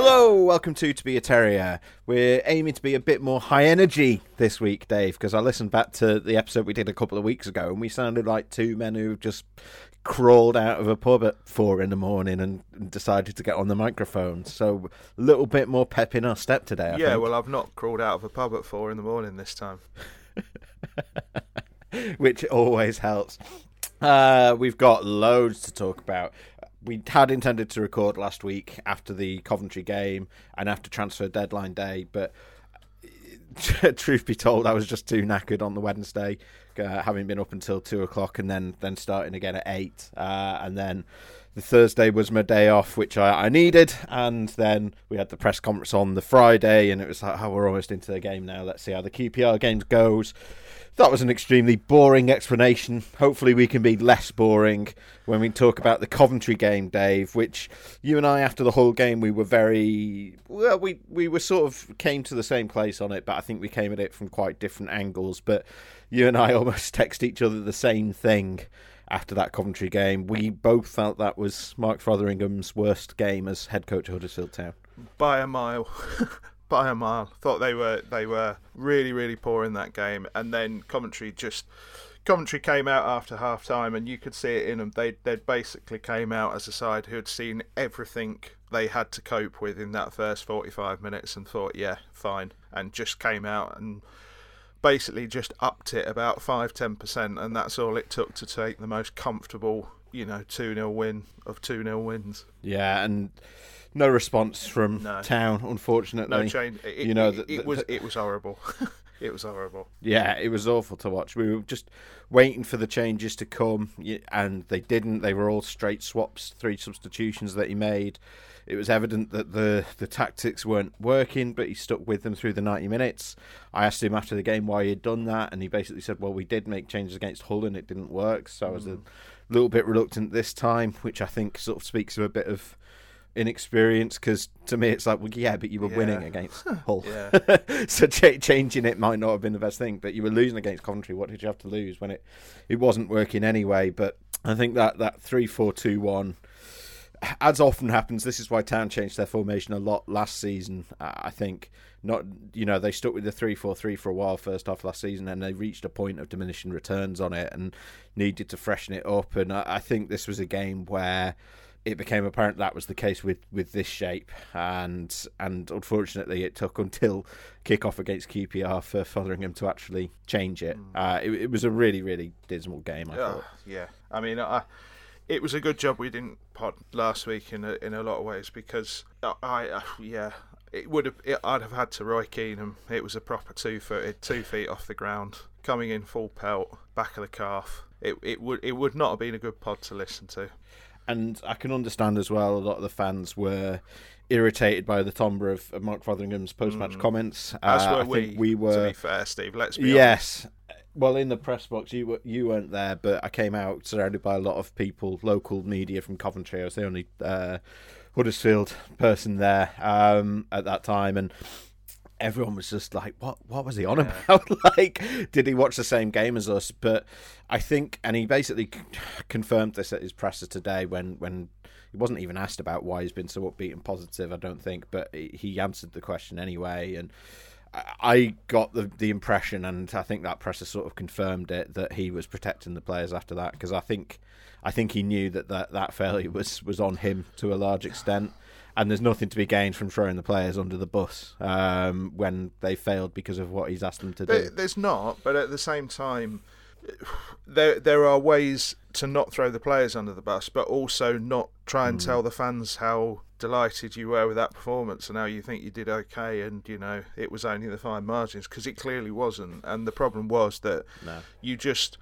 Hello, welcome to To Be a Terrier. We're aiming to be a bit more high energy this week, Dave, because I listened back to the episode we did a couple of weeks ago and we sounded like two men who just crawled out of a pub at four in the morning and decided to get on the microphone. So a little bit more pep in our step today. I yeah, think. well, I've not crawled out of a pub at four in the morning this time. which always helps. Uh, we've got loads to talk about. We had intended to record last week after the Coventry game and after transfer deadline day, but truth be told, I was just too knackered on the Wednesday, uh, having been up until two o'clock and then then starting again at eight, uh, and then the Thursday was my day off, which I, I, needed, and then we had the press conference on the Friday, and it was like, oh, we're almost into the game now. Let's see how the QPR games goes. That was an extremely boring explanation. Hopefully, we can be less boring when we talk about the Coventry game, Dave. Which you and I, after the whole game, we were very well. We we were sort of came to the same place on it, but I think we came at it from quite different angles. But you and I almost text each other the same thing after that Coventry game. We both felt that was Mark Fotheringham's worst game as head coach of Huddersfield Town by a mile. by a mile. Thought they were they were really really poor in that game, and then commentary just Coventry came out after half time, and you could see it in them. They they basically came out as a side who had seen everything they had to cope with in that first forty five minutes, and thought, yeah, fine, and just came out and basically just upped it about five ten percent, and that's all it took to take the most comfortable, you know, two 0 win of two 0 wins. Yeah, and no response from No. town, unfortunately. No change. It, you know, it, it was it was horrible. it was horrible. Yeah, it was awful to watch. We were just waiting for the changes to come, and they didn't. They were all straight swaps, three substitutions that he made. It was evident that the, the tactics weren't working, but he stuck with them through the 90 minutes. I asked him after the game why he had done that, and he basically said, Well, we did make changes against Hull and it didn't work, so I was a hmm. Little bit reluctant this time, which I think sort of speaks to a bit of inexperience because to me it's like well yeah but you were winning against Hull. So ch- changing it might not have been the best thing but you were losing against Coventry. What did you have to lose when it it wasn't working anyway? But I think that that 3-4-2-1 as often happens this is why Town changed their formation a lot last season uh, I think not you know they stuck with the 3-4-3 for a while first half last season and they reached a point of diminishing returns on it and needed to freshen it up and I, think this was a game where it became apparent that was the case with, with this shape, and and unfortunately, it took until kick-off against QPR for Fotheringham to actually change it. Uh, it. It was a really really dismal game. I Yeah, thought. yeah. I mean, I, it was a good job we didn't pod last week in a, in a lot of ways because I, I uh, yeah, it would have. It, I'd have had to Roy Keenan. It was a proper two-footed, two feet off the ground, coming in full pelt, back of the calf. It it would it would not have been a good pod to listen to. And I can understand as well. A lot of the fans were irritated by the timbre of, of Mark Fotheringham's post-match comments. As Uh, were I we. think we To were be fair, Steve. Let's be honest. Well, in the press box, you were, you weren't there, but I came out surrounded by a lot of people, local media from Coventry. I was the only uh, Huddersfield person there um, at that time, and everyone was just like, "What? What was he on about? like, did he watch the same game as us?" But I think, and he basically c- confirmed this at his presser today when when he wasn't even asked about why he's been so upbeat and positive. I don't think, but he he answered the question anyway, and. I- got the the impression, and I think that presser sort of confirmed it, that he was protecting the players after that because I think, I think he knew that, that that failure was was on him to a large extent, and there's nothing to be gained from throwing the players under the bus um, when they failed because of what he's asked them to do. There, there's not, but at the same time, there there are ways to not throw the players under the bus, but also not try and tell the fans how delighted you were with that performance and how you think you did okay and you know it was only the fine margins because it clearly wasn't. And the problem was that No. you just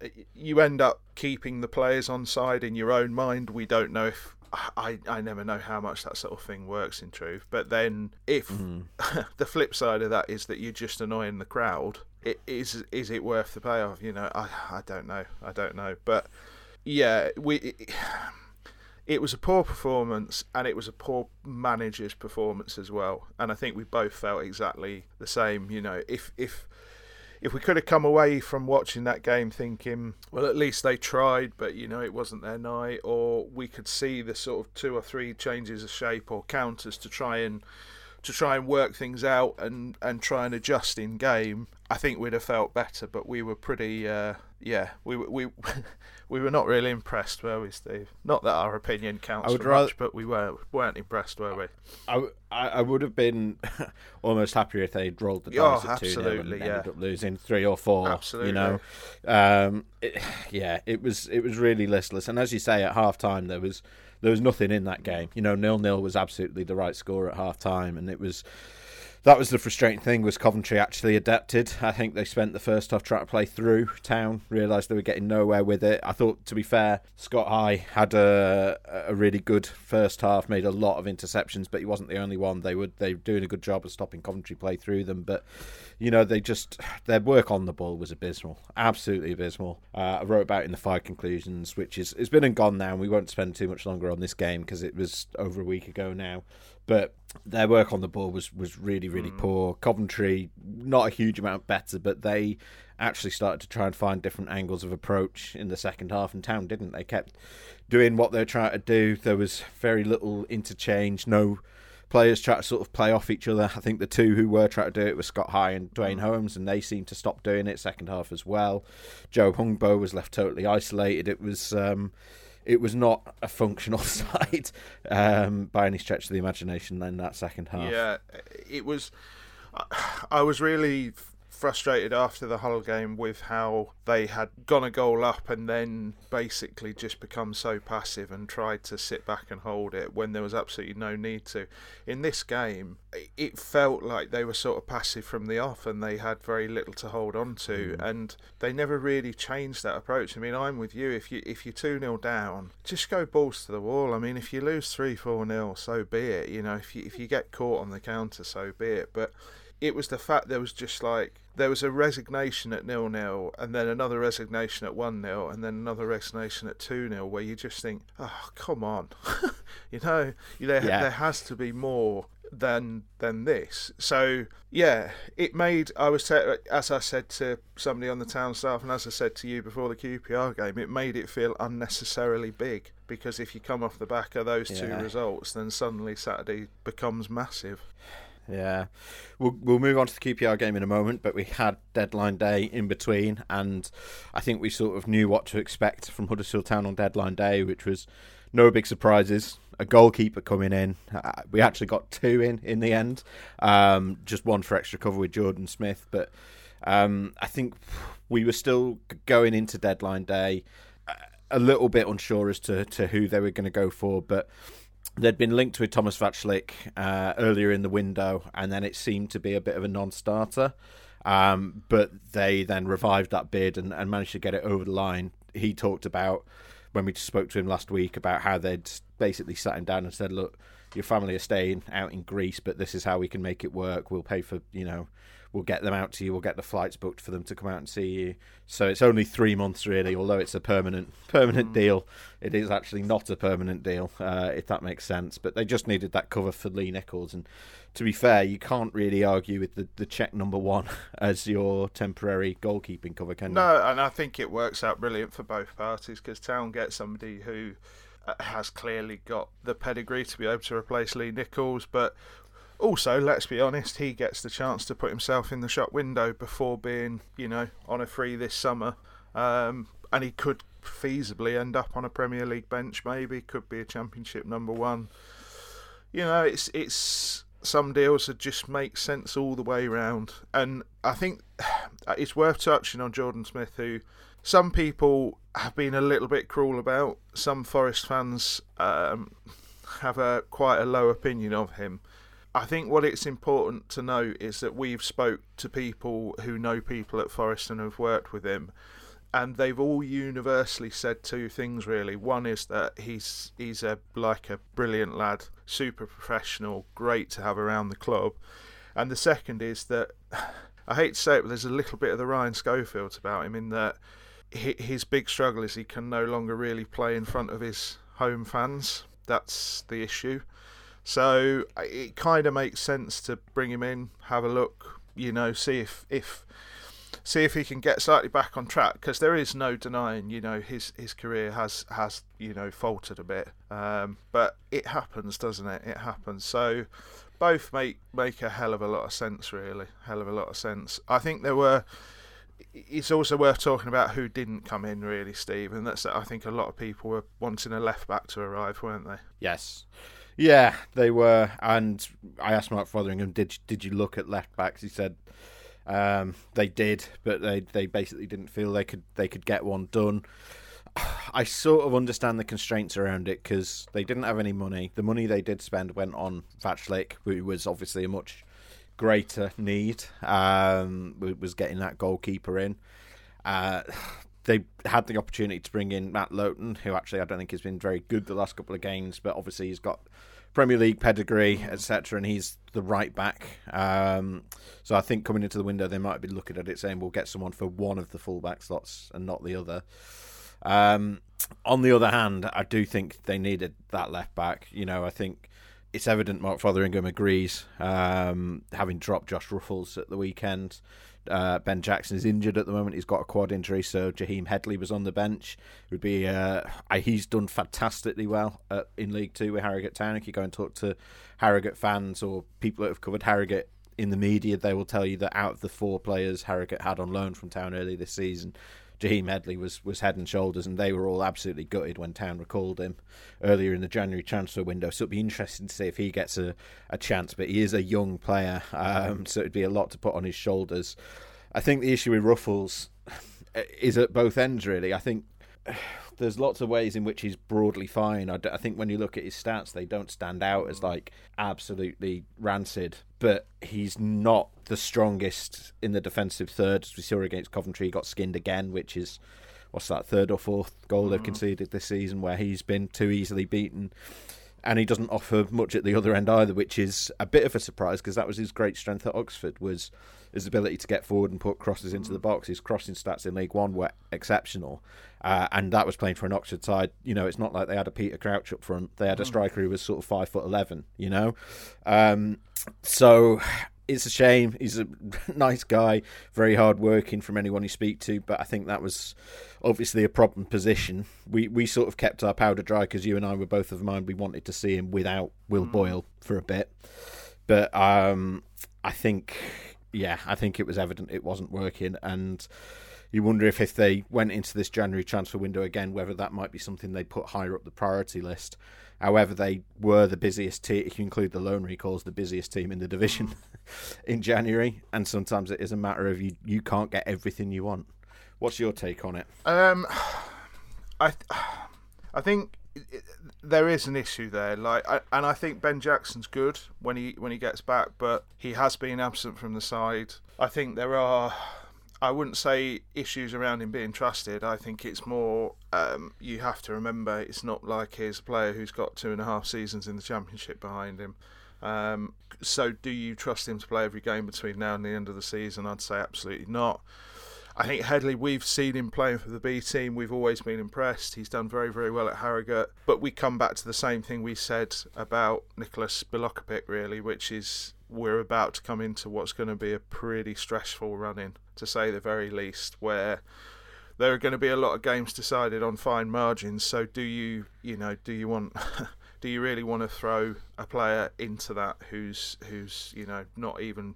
eh, you end up keeping the players on side in your own mind. We don't know if I, I never know how much that sort of thing works in truth. But then if mm-hmm. the flip side of that is that you're just annoying the crowd it is is it worth the payoff? You know I, I don't know. I don't know. But yeah we it, it was a poor performance and it was a poor manager's performance as well. And i think we both felt exactly the same you know. If if if we could have come away from watching that game thinking well at least they tried but you know it wasn't their night or we could see the sort of two or three changes of shape or counters to try and to try and work things out and and try and adjust in game i think we'd have felt better. But we were pretty uh, yeah we were- we we were not really impressed were we steve not that our opinion counts I would rather- much but we weren't weren't impressed were we I I would have been almost happier if they'd rolled the Yeah, dice at 2 and absolutely, ended up losing 3 or 4. Absolutely. You know? Um, it, yeah, it was it was really listless. And as you say, at half time, there was, there was nothing in that game. You know, nil nil was absolutely the right score at half time. And it was. That was the frustrating thing was Coventry actually adapted. I think they spent the first half trying to play through town, realised they were getting nowhere with it. I thought, to be fair, Scott High had a, a really good first half, made a lot of interceptions, but he wasn't the only one. They would they were doing a good job of stopping Coventry play through them, but you know they just their work on the ball was abysmal, absolutely abysmal. Uh, I wrote about it in the five conclusions, which is it's been and gone now. and We won't spend too much longer on this game because it was over a week ago now, but their work on the ball was was really really poor. Coventry not a huge amount better, but they actually started to try and find different angles of approach in the second half, and Town didn't. They kept doing what they were trying to do. There was very little interchange, no players try to sort of play off each other. I think the two who were trying to do it were Scott High and Duane Holmes, and they seemed to stop doing it second half as well. Joe Hungbo was left totally isolated. It was um, it was not a functional side um, by any stretch of the imagination in that second half. Yeah, it was. I was really frustrated after the Hull game with how they had gone a goal up and then basically just become so passive and tried to sit back and hold it when there was absolutely no need to. In this game, it felt like they were sort of passive from the off and they had very little to hold on to mm. and they never really changed that approach. I mean, I'm with you. If you if you're 2 0 down, just go balls to the wall. I mean, if you lose 3 4 0, so be it. You know, if you, if you get caught on the counter, so be it. But it was the fact there was just like there was a resignation at nil nil and then another resignation at one 0 and then another resignation at two 0 where you just think, oh come on, you know, there Yeah. there has to be more than than this. So yeah, it made I was as I said to somebody on the town staff and as I said to you before the QPR game, it made it feel unnecessarily big because if you come off the back of those two results, then suddenly Saturday becomes massive. Yeah, we'll we'll move on to the QPR game in a moment, but we had deadline day in between, and I think we sort of knew what to expect from Huddersfield Town on deadline day, which was no big surprises. A goalkeeper coming in. Uh, we actually got two in in the end, um, just one for extra cover with Jordan Smith, but um, I think we were still going into deadline day uh, a little bit unsure as to, to who they were going to go for, but they'd been linked with Thomas Vaclik uh, earlier in the window, and then it seemed to be a bit of a non-starter. Um, but they then revived that bid and, and managed to get it over the line. He talked about when we spoke to him last week about how they'd basically sat him down and said, "Look, your family are staying out in Greece, but this is how we can make it work. We'll pay for you know." We'll get them out to you. We'll get the flights booked for them to come out and see you. So it's only three months, really. Although it's a permanent permanent deal, it is actually not a permanent deal, uh, if that makes sense. But they just needed that cover for Lee Nicholls, and to be fair, you can't really argue with the, the Czech number one as your temporary goalkeeping cover, can you? No, and I think it works out brilliant for both parties because Town gets somebody who uh, has clearly got the pedigree to be able to replace Lee Nicholls, but also, let's be honest, he gets the chance to put himself in the shop window before being, you know, on a free this summer. Um, and he could feasibly end up on a Premier League bench, maybe, could be a Championship number one. You know, it's it's some deals that just make sense all the way round. And I think it's worth touching on Jordan Smith, who some people have been a little bit cruel about. Some Forest fans um, have a quite a low opinion of him. I think what it's important to note is that we've spoke to people who know people at Forest and have worked with him, and they've all universally said two things really. One is that he's he's a like a brilliant lad, super professional, great to have around the club, and the second is that I hate to say it, but there's a little bit of the Ryan Schofields about him in that his big struggle is he can no longer really play in front of his home fans. That's the issue. So it kind of makes sense to bring him in, have a look, you know, see if if see if he can get slightly back on track because there is no denying, you know, his his career has has you know faltered a bit. Um, but it happens, doesn't it? It happens. So both make make a hell of a lot of sense, really, hell of a lot of sense. I think there were. It's also worth talking about who didn't come in, really, Steve, and that's I think a lot of people were wanting a left back to arrive, weren't they? Yes. Yeah, they were, and I asked Mark Fotheringham, "Did did you look at left backs?" He said um, they did, but they they basically didn't feel they could they could get one done. I sort of understand the constraints around it because they didn't have any money. The money they did spend went on Vaclik, who was obviously a much greater need. Um, was getting that goalkeeper in. Uh, they had the opportunity to bring in Matt Lowton, who actually I don't think has been very good the last couple of games, but obviously he's got Premier League pedigree, etc., and he's the right back. Um, so I think coming into the window, they might be looking at it saying we'll get someone for one of the fullback slots and not the other. Um, on the other hand, I do think they needed that left back. You know, I think it's evident Mark Fotheringham agrees, um, having dropped Josh Ruffels at the weekend. Uh, ben Jackson is injured at the moment. He's got a quad injury, so Jaheim Headley was on the bench. It would be uh, he's done fantastically well at, in League Two with Harrogate Town. If you go and talk to Harrogate fans or people that have covered Harrogate in the media, they will tell you that out of the four players Harrogate had on loan from Town early this season, Jaheim Headley was, was head and shoulders, and they were all absolutely gutted when Town recalled him earlier in the January transfer window. So it'd be interesting to see if he gets a, a chance. But he is a young player, um, so it'd be a lot to put on his shoulders. I think the issue with Ruffels is at both ends, really. I think there's lots of ways in which he's broadly fine. I, I, think when you look at his stats, they don't stand out as like absolutely rancid. But he's not the strongest in the defensive third. As we saw against Coventry, he got skinned again, which is what's that third or fourth goal they've mm. conceded this season, where he's been too easily beaten. And he doesn't offer much at the other end either, which is a bit of a surprise because that was his great strength at Oxford was his ability to get forward and put crosses into the box. His crossing stats in League One were exceptional, uh, and that was playing for an Oxford side. You know, it's not like they had a Peter Crouch up front. They had a mm. striker who was sort of five foot eleven. You know, um, so it's a shame. He's a nice guy, very hard working from anyone you speak to, but I think that was obviously a problem position. We we sort of kept our powder dry because you and I were both of mind we wanted to see him without Will mm. Boyle for a bit, but um, I think yeah, I think it was evident it wasn't working, and you wonder if if they went into this January transfer window again, whether that might be something they put higher up the priority list. However, they were the busiest team, if you include the loan recalls, the busiest team in the division in January, and sometimes it is a matter of you you can't get everything you want. What's your take on it? Um, I, I think there is an issue there. Like, I, and I think Ben Jackson's good when he when he gets back, but he has been absent from the side. I think there are. I wouldn't say issues around him being trusted. I think it's more um, you have to remember it's not like he's a player who's got two and a half seasons in the championship behind him. Um, so, do you trust him to play every game between now and the end of the season? I'd say absolutely not. I think Headley, we've seen him playing for the B team. We've always been impressed. He's done very, very well at Harrogate. But we come back to the same thing we said about Nicholas Bilokapic, really, which is we're about to come into what's going to be a pretty stressful run in, to say the very least, where there are going to be a lot of games decided on fine margins. So do you, you know, do you want. do you really want to throw a player into that who's who's you know not even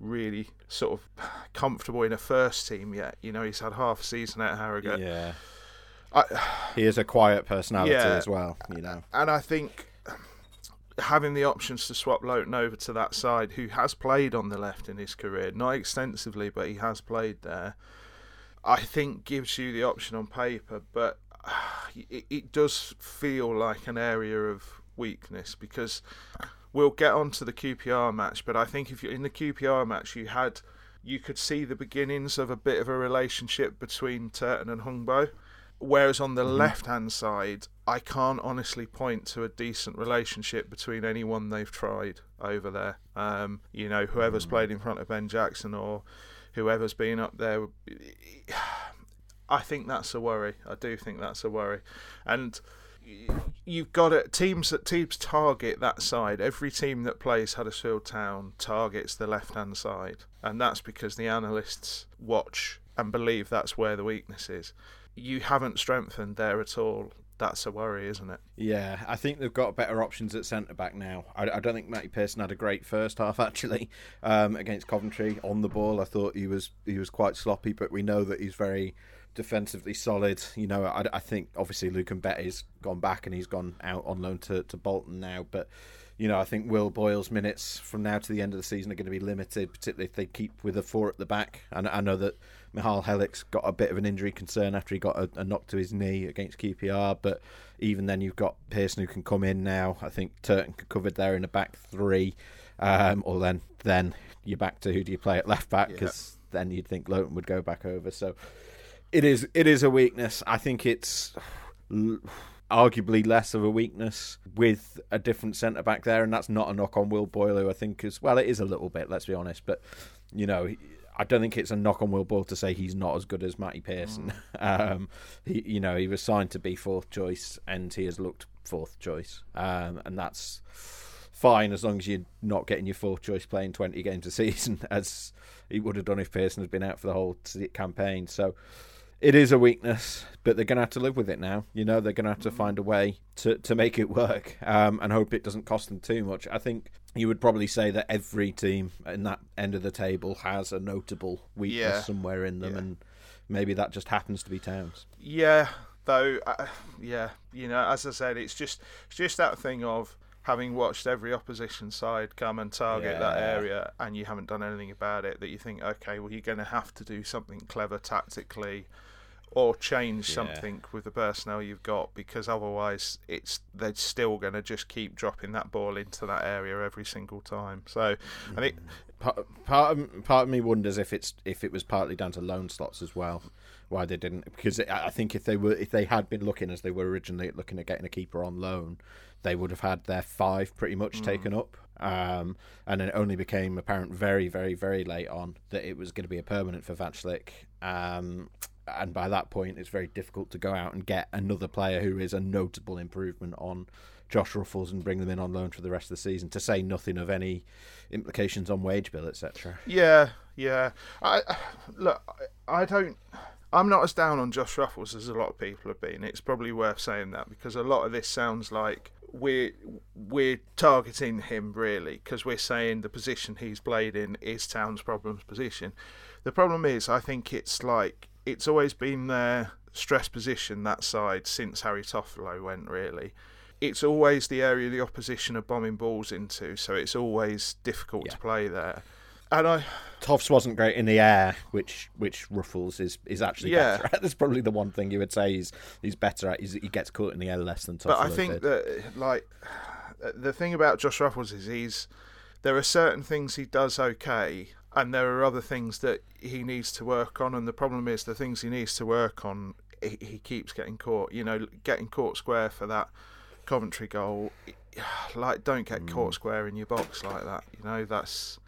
really sort of comfortable in a first team yet. You know, he's had half a season at Harrogate. Yeah. I, he is a quiet personality yeah, as well, you know. And I think having the options to swap Lowton over to that side, who has played on the left in his career, not extensively, but he has played there, I think gives you the option on paper. But it, it does feel like an area of weakness because we'll get onto the QPR match, but I think if you're in the QPR match, you had you could see the beginnings of a bit of a relationship between Turton and Hungbo. Whereas on the mm-hmm. left hand side, I can't honestly point to a decent relationship between anyone they've tried over there. Um, you know, whoever's mm. played in front of Ben Jackson or whoever's been up there. I think that's a worry. I do think that's a worry. And you've got it. Teams that teams target that side. Every team that plays Huddersfield Town targets the left-hand side, and that's because the analysts watch and believe that's where the weakness is. You haven't strengthened there at all. That's a worry, isn't it? Yeah, I think they've got better options at centre back now. I, I, don't think Matty Pearson had a great first half actually um, against Coventry on the ball. I thought he was he was quite sloppy, but we know that he's very defensively solid. You know, I, I think obviously Luke Mbete's gone back and he's gone out on loan to, to Bolton now, but you know, I think Will Boyle's minutes from now to the end of the season are going to be limited, particularly if they keep with a four at the back. And I know that Michal Helik's got a bit of an injury concern after he got a, a, knock to his knee against QPR, but even then, you've got Pearson who can come in now. I think Turton covered there in the back three, um, or then then you're back to who do you play at left back because yeah. then you'd think Lowton would go back over. So it is it is a weakness. I think it's arguably less of a weakness with a different centre back there, and that's not a knock on Will Boyle, who I think is well, it is a little bit. Let's be honest, but you know. I don't think it's a knock on Will Boyle to say he's not as good as Matty Pearson. Mm. Um, he, you know, he was signed to be fourth choice, and he has looked fourth choice, um, and that's fine as long as you're not getting your fourth choice playing 20 games a season, as he would have done if Pearson had been out for the whole campaign. So, it is a weakness, but they're going to have to live with it now. You know, they're going to have to find a way to, to make it work um, and hope it doesn't cost them too much. I think you would probably say that every team in that end of the table has a notable weakness yeah. somewhere in them, yeah. and maybe that just happens to be Towns. Yeah, though, uh, yeah, you know, as I said, it's just it's just that thing of having watched every opposition side come and target yeah. that area and you haven't done anything about it that you think okay well you're going to have to do something clever tactically or change yeah. something with the personnel you've got because otherwise it's they're still going to just keep dropping that ball into that area every single time. So I think part part of, part of me wonders if it's if it was partly down to loan slots as well why they didn't because I think if they were if they had been looking as they were originally looking at getting a keeper on loan they would have had their five pretty much mm. taken up um, and it only became apparent very very very late on that it was going to be a permanent for Vaclik um, and by that point, it's very difficult to go out and get another player who is a notable improvement on Josh Ruffels and bring them in on loan for the rest of the season. To say nothing of any implications on wage bill, etc. Yeah, yeah. I look. I don't. I'm not as down on Josh Ruffels as a lot of people have been. It's probably worth saying that because a lot of this sounds like we're we're targeting him really because we're saying the position he's played in is Town's problems position. The problem is, I think it's like it's always been their stress position that side since Harry Toffolo went really. It's always the area the opposition are bombing balls into, so it's always difficult yeah. to play there. And I Toffs wasn't great in the air, which which Ruffels is is actually yeah. better at. That's probably the one thing you would say he's he's better at. He's, he gets caught in the air less than Toffs. But I think did. that like the thing about Josh Ruffels is he's there are certain things he does okay, and there are other things that he needs to work on. And the problem is the things he needs to work on, he, he keeps getting caught. You know, getting caught square for that Coventry goal. Like, don't get mm. caught square in your box like that. You know, that's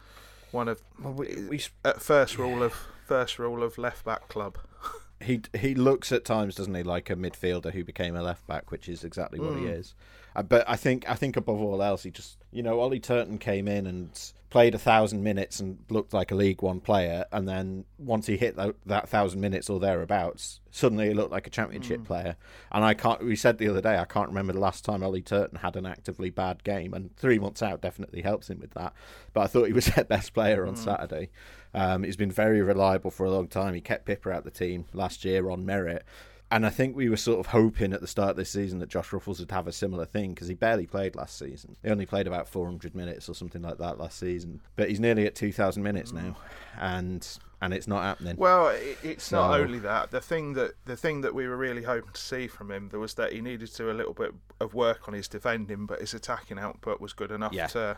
one of well, we, we, at first rule of first rule of left back club. he he looks at times, doesn't he, like a midfielder who became a left back, which is exactly what mm. he is. Uh, but I think I think above all else, he just you know Ollie Turton came in and played a thousand minutes and looked like a League One player, and then once he hit that, that thousand minutes or thereabouts, suddenly he looked like a Championship mm. player. And I can't. We said the other day, I can't remember the last time Ollie Turton had an actively bad game, and three months out definitely helps him with that. But I thought he was their best player on mm. Saturday. Um, he's been very reliable for a long time. He kept Pipa out the team last year on merit. And I think we were sort of hoping at the start of this season that Josh Ruffels would have a similar thing because he barely played last season. He only played about 400 minutes or something like that last season. But he's nearly at 2,000 minutes now. And and it's not happening. Well, it, it's not only that. The thing that the thing that we were really hoping to see from him there was that he needed to do a little bit of work on his defending, but his attacking output was good enough Yeah. to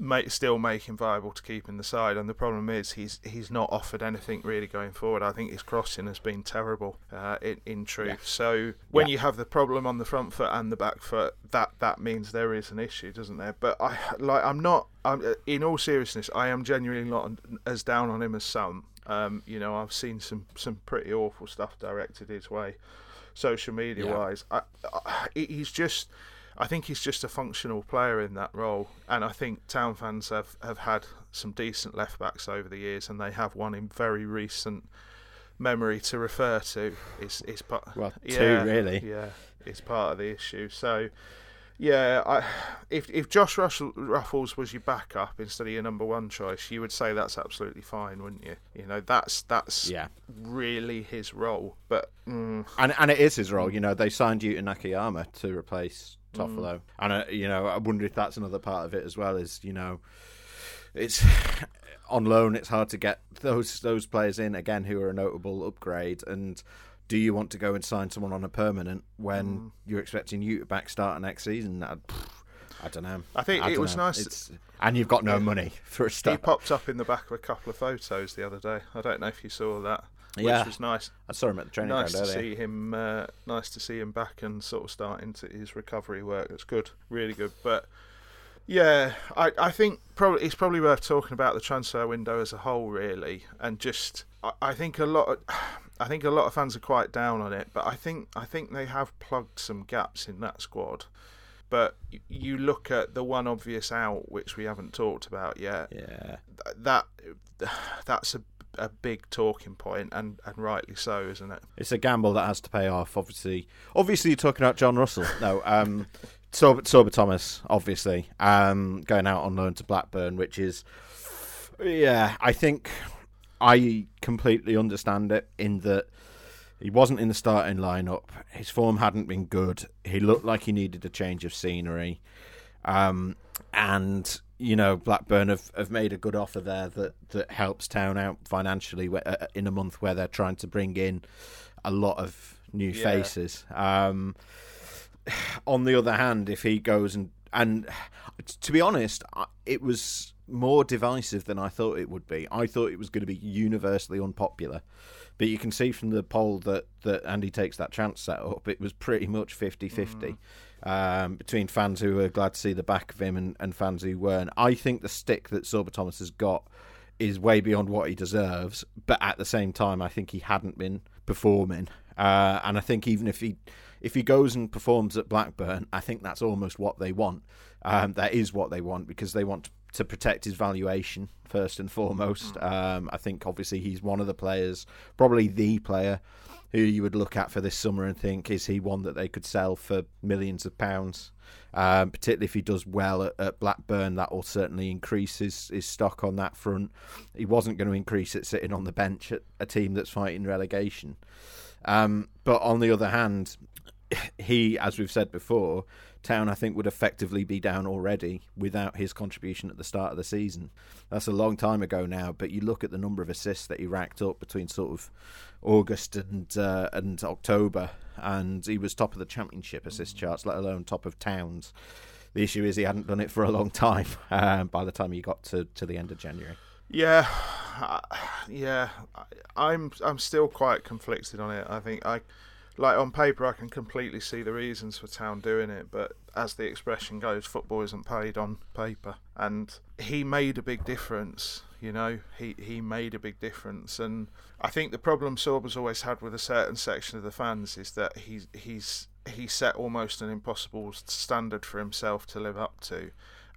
make still make him viable to keep in the side. And the problem is he's he's not offered anything really going forward. I think his crossing has been terrible uh, in in truth. Yeah. So when Yeah. you have the problem on the front foot and the back foot, that that means there is an issue, doesn't there? But I like I'm not. I'm uh, in all seriousness. I am genuinely not as down on him as some. Um, you know, I've seen some some pretty awful stuff directed his way, social media Yeah. wise. I, I, he's just. I think he's just a functional player in that role, and I think Town fans have, have had some decent left backs over the years, and they have one in very recent memory to refer to. Is is part Well, two, yeah, really. Yeah, it's part of the issue. So, yeah, I, if if Josh Russell, Ruffels was your backup instead of your number one choice, you would say that's absolutely fine, wouldn't you? You know, that's that's Yeah. really his role. But mm, And and it is his role. You know, they signed Yuta Nakayama to replace Toffolo, and uh, you know, I wonder if that's another part of it as well. Is you know, it's on loan. It's hard to get those those players in again who are a notable upgrade. And do you want to go and sign someone on a permanent when you're expecting you to back start next season? I, I don't know. I think it was know. nice- It's- and you've got no money for a he popped up in the back of a couple of photos the other day. I don't know if you saw that. Which Yeah. was nice. I saw him at the training nice ground to earlier. see him. Uh, nice to see him back and sort of starting to his recovery work. It's good, really good. But yeah, I I think probably it's probably worth talking about the transfer window as a whole, really, and just I, I think a lot. Of, I think a lot of fans are quite down on it, but I think I think they have plugged some gaps in that squad. But you look at the one obvious out, which we haven't talked about yet Yeah. that that's a, a big talking point and, and rightly so isn't it It's a gamble that has to pay off. Obviously, obviously, you're talking about John Russell. No, um, Sorba, Sorba Thomas, obviously, um, going out on loan to Blackburn, which is, yeah, I think I completely understand it in that he wasn't in the starting lineup. His form hadn't been good. He looked like he needed a change of scenery. Um, and you know Blackburn have, have made a good offer there that, that helps Town out financially uh, in a month where they're trying to bring in a lot of new Yeah. faces. Um, on the other hand, if he goes and and to be honest, it was more divisive than I thought it would be. I thought it was going to be universally unpopular, but you can see from the poll that that Andy takes that chance set up. It was pretty much 50-50 um, between fans who were glad to see the back of him and, and fans who weren't. I think the stick that Sorba Thomas has got is way beyond what he deserves, but at the same time, I think he hadn't been performing, uh, and I think even if he if he goes and performs at Blackburn, I think that's almost what they want. Um, that is what they want because they want to protect his valuation first and foremost. Um, I think obviously he's one of the players, probably the player who you would look at for this summer and think is he one that they could sell for millions of pounds. Um, particularly if he does well at, at Blackburn, that will certainly increase his, his stock on that front. He wasn't going to increase it sitting on the bench at a team that's fighting relegation. Um, but on the other hand, he, as we've said before, Town I think would effectively be down already without his contribution at the start of the season. That's a long time ago now, but you look at the number of assists that he racked up between sort of August and uh, and October, and he was top of the championship assist charts, let alone top of Towns. The issue is he hadn't done it for a long time. Um, by the time he got to, to the end of January, Yeah, yeah. I'm I'm still quite conflicted on it. I think I, like on paper, I can completely see the reasons for Town doing it, but as the expression goes, football isn't paid on paper, and he made a big difference. You know, he he made a big difference, and I think the problem Sorba's always had with a certain section of the fans is that he's he's he set almost an impossible standard for himself to live up to,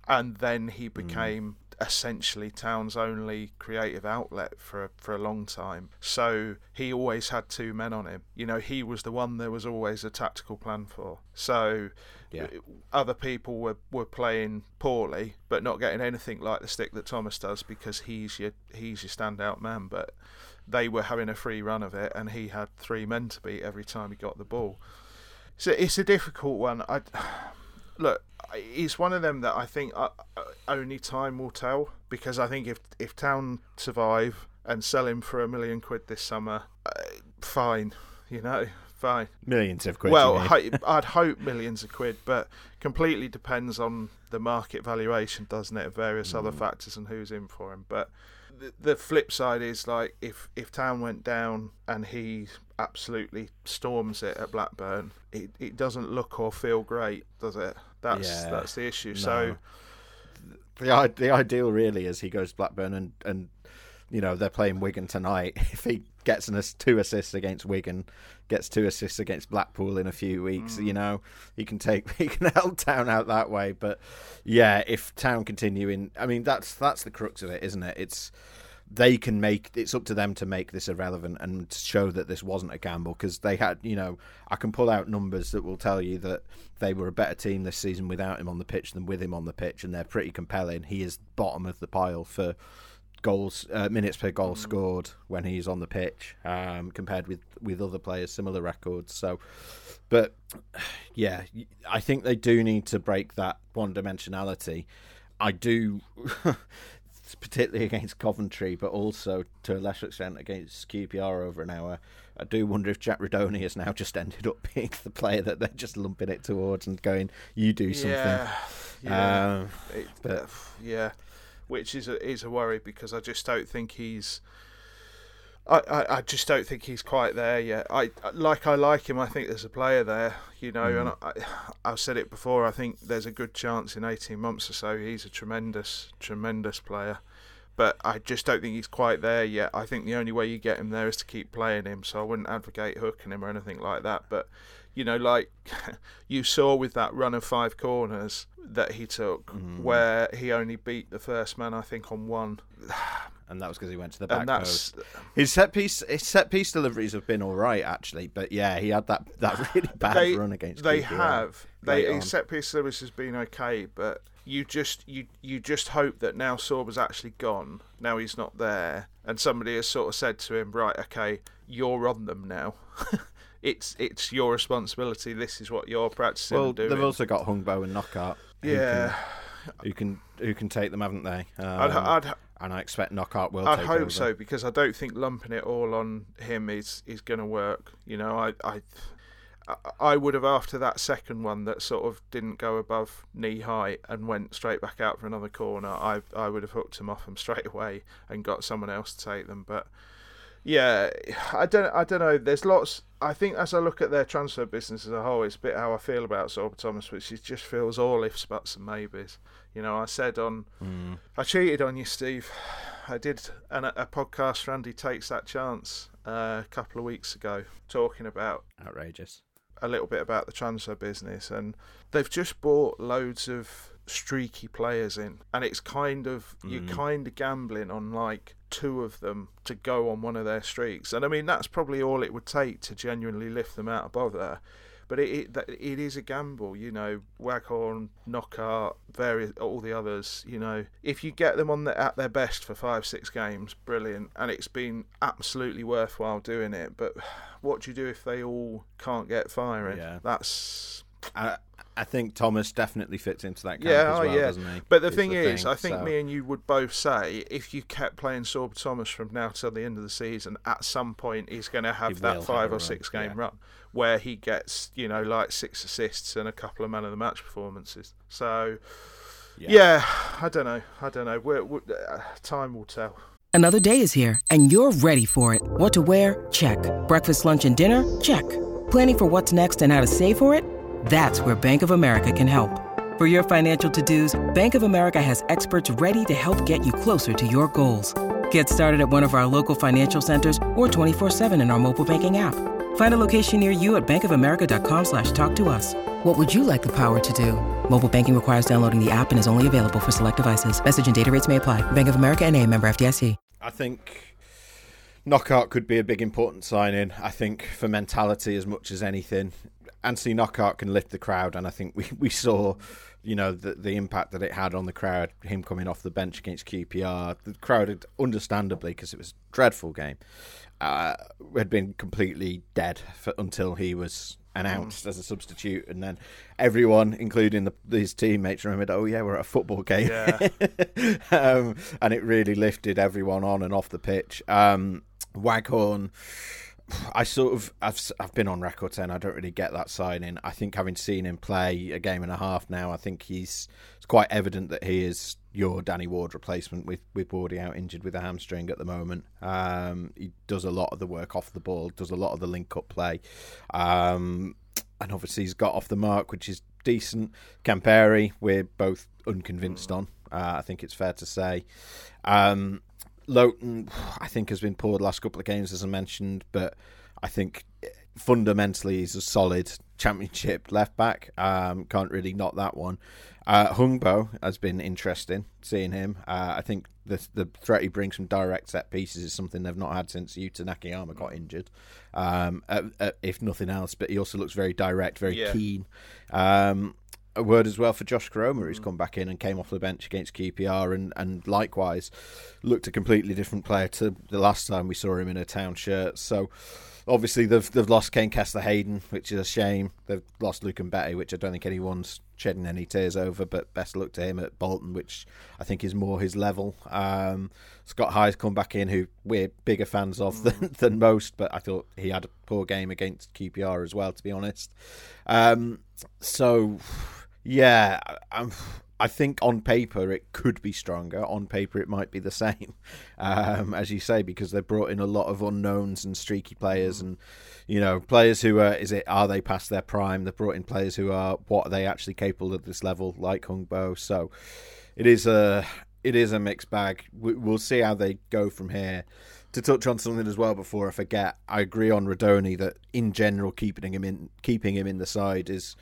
and then he mm. became essentially town's only creative outlet for a, for a long time. So he always had two men on him. You know, he was the one there was always a tactical plan for. So Yeah. other people were, were playing poorly, but not getting anything like the stick that Thomas does because he's your he's your standout man. But they were having a free run of it, and he had three men to beat every time he got the ball. So it's a difficult one. I look, it's one of them that I think uh, uh, only time will tell because I think if if Town survive and sell him for a million quid this summer, uh, fine, you know, fine. Millions of quid. Well, mean? I'd hope millions of quid, but completely depends on the market valuation, doesn't it? Of various other factors and who's in for him. But the, the flip side is like if if Town went down and he absolutely storms it at Blackburn, it, it doesn't look or feel great, does it? That's Yeah, that's the issue. no. So the the ideal really is he goes to Blackburn and and you know they're playing Wigan tonight. If he gets an two assists against Wigan, gets two assists against Blackpool in a few weeks, Mm. you know he can take he can help Town out that way. But yeah, if Town continue in, I mean that's that's the crux of it, isn't it? It's they can make it's up to them to make this irrelevant and show that this wasn't a gamble because they had you know I can pull out numbers that will tell you that they were a better team this season without him on the pitch than with him on the pitch and they're pretty compelling. He is bottom of the pile for goals uh, minutes per goal scored when he's on the pitch um, compared with with other players similar records. So but yeah I think they do need to break that one dimensionality. I do particularly against Coventry, but also to a lesser extent against QPR over an hour. I do wonder if Jack Rudoni has now just ended up being the player that they're just lumping it towards and going, "You do something." yeah, yeah. Um, It, but- yeah, which is a is a worry because I just don't think he's. I, I, I just don't think he's quite there yet. I like I like him. I think there's a player there, you know, and mm. I, I've said it before. I think there's a good chance in 18 months or so he's a tremendous, tremendous player. But I just don't think he's quite there yet. I think the only way you get him there is to keep playing him. So I wouldn't advocate hooking him or anything like that. But you know, like you saw with that run of five corners that he took, mm-hmm. where he only beat the first man, I think, on one. and that was because he went to the back post. His set piece, his set piece deliveries have been all right actually, but yeah, he had that that really bad they, run against. They have. They his set piece service has been okay, but you just you you just hope that now Sorba's actually gone. Now he's not there, and somebody has sort of said to him, right, okay, you're on them now. it's it's your responsibility. This is what you're practicing Well, doing. they've also got Hungbo and Knockaert. who yeah, can, who can who can take them, haven't they? Um, I'd, I'd and I expect Knockaert will. I'd hope over. so because I don't think lumping it all on him is is going to work. You know, I I I- I would have after that second one that sort of didn't go above knee height and went straight back out for another corner. I I would have hooked him off him straight away and got someone else to take them. But yeah, I don't I don't know. There's lots. I think as I look at their transfer business as a whole, it's a bit how I feel about Sorba Thomas, which is just feels all ifs, buts, and maybes. You know, I said on, I cheated on you, Steve. I did an, a podcast. Randy takes that chance uh, a couple of weeks ago, talking about outrageous. a little bit about the transfer business, and they've just bought loads of streaky players in, and it's kind of you're kind of gambling on like two of them to go on one of their streaks, and I mean that's probably all it would take to genuinely lift them out above there. But it it, it is a gamble, you know. Waghorn, Knockaert, various all the others, you know. If you get them on the, at their best for five six games, brilliant, and it's been absolutely worthwhile doing it. But what do you do if they all can't get firing? Yeah. That's I, I think Thomas definitely fits into that camp yeah, as oh, well, yeah. doesn't he? But the Is thing is, I think so- me and you would both say if you kept playing Sorba Thomas from now till the end of the season, at some point he's going to have will that five a or run, six game yeah. run where he gets, you know, like six assists and a couple of man of the match performances. So, yeah, I don't know. I don't know. We're, we uh, time will tell. Another day is here, and you're ready for it. What to wear? Check. Breakfast, lunch, and dinner? Check. Planning for what's next and how to save for it? That's where Bank of America can help. For your financial to-dos, Bank of America has experts ready to help get you closer to your goals. Get started at one of our local financial centers or 24-7 in our mobile banking app. Find a location near you at bankofamerica.com slash talk to us. What would you like the power to do? Mobile banking requires downloading the app and is only available for select devices. Message and data rates may apply. Bank of America and a member FDIC. I think Knockaert could be a big important signing. I think for mentality as much as anything, Anthony Knockaert can lift the crowd, and I think we, we saw, you know, the the impact that it had on the crowd. Him coming off the bench against QPR, the crowd had understandably because it was a dreadful game, uh, had been completely dead for, until he was announced as a substitute, and then everyone, including the, his teammates, remembered, "Oh yeah, we're at a football game," Yeah. um, and it really lifted everyone on and off the pitch. Um, Waghorn. I sort of I've I've been on record saying I don't really get that signing. I think having seen him play a game and a half now, I think he's it's quite evident that he is your Danny Ward replacement with with Wardy out injured with a hamstring at the moment. Um, he does a lot of the work off the ball, does a lot of the link up play, um, and obviously he's got off the mark, which is decent. Camperi, we're both unconvinced on. Uh, I think it's fair to say. Um, Lowton, I think, has been poor the last couple of games, as I mentioned, but I think fundamentally he's a solid championship left back. Um, can't really knock that one. Uh, Hungbo has been interesting seeing him. Uh, I think the the threat he brings from direct set pieces is something they've not had since Yuta Nakayama got injured, um, uh, uh, if nothing else. But he also looks very direct, very Yeah. keen. Um, a word as well for Josh Koroma, who's come back in and came off the bench against QPR, and, and likewise looked a completely different player to the last time we saw him in a town shirt. So obviously they've they've lost Kaine Kesler-Hayden, which is a shame. They've lost Luke Mbete, which I don't think anyone's shedding any tears over. But best luck to him at Bolton, which I think is more his level. Um, Scott High's come back in, who we're bigger fans of than, than most, but I thought he had a poor game against QPR as well, to be honest. Um, so yeah, I'm, I think on paper it could be stronger. On paper it might be the same, um, as you say, because they've brought in a lot of unknowns and streaky players, and you know players who are is it are they past their prime? They've brought in players who are what are they actually capable at this level, like Hungbo. So it is a it is a mixed bag. We, we'll see how they go from here. To touch on something as well before I forget, I agree on Rudoni that in general keeping him in keeping him in the side is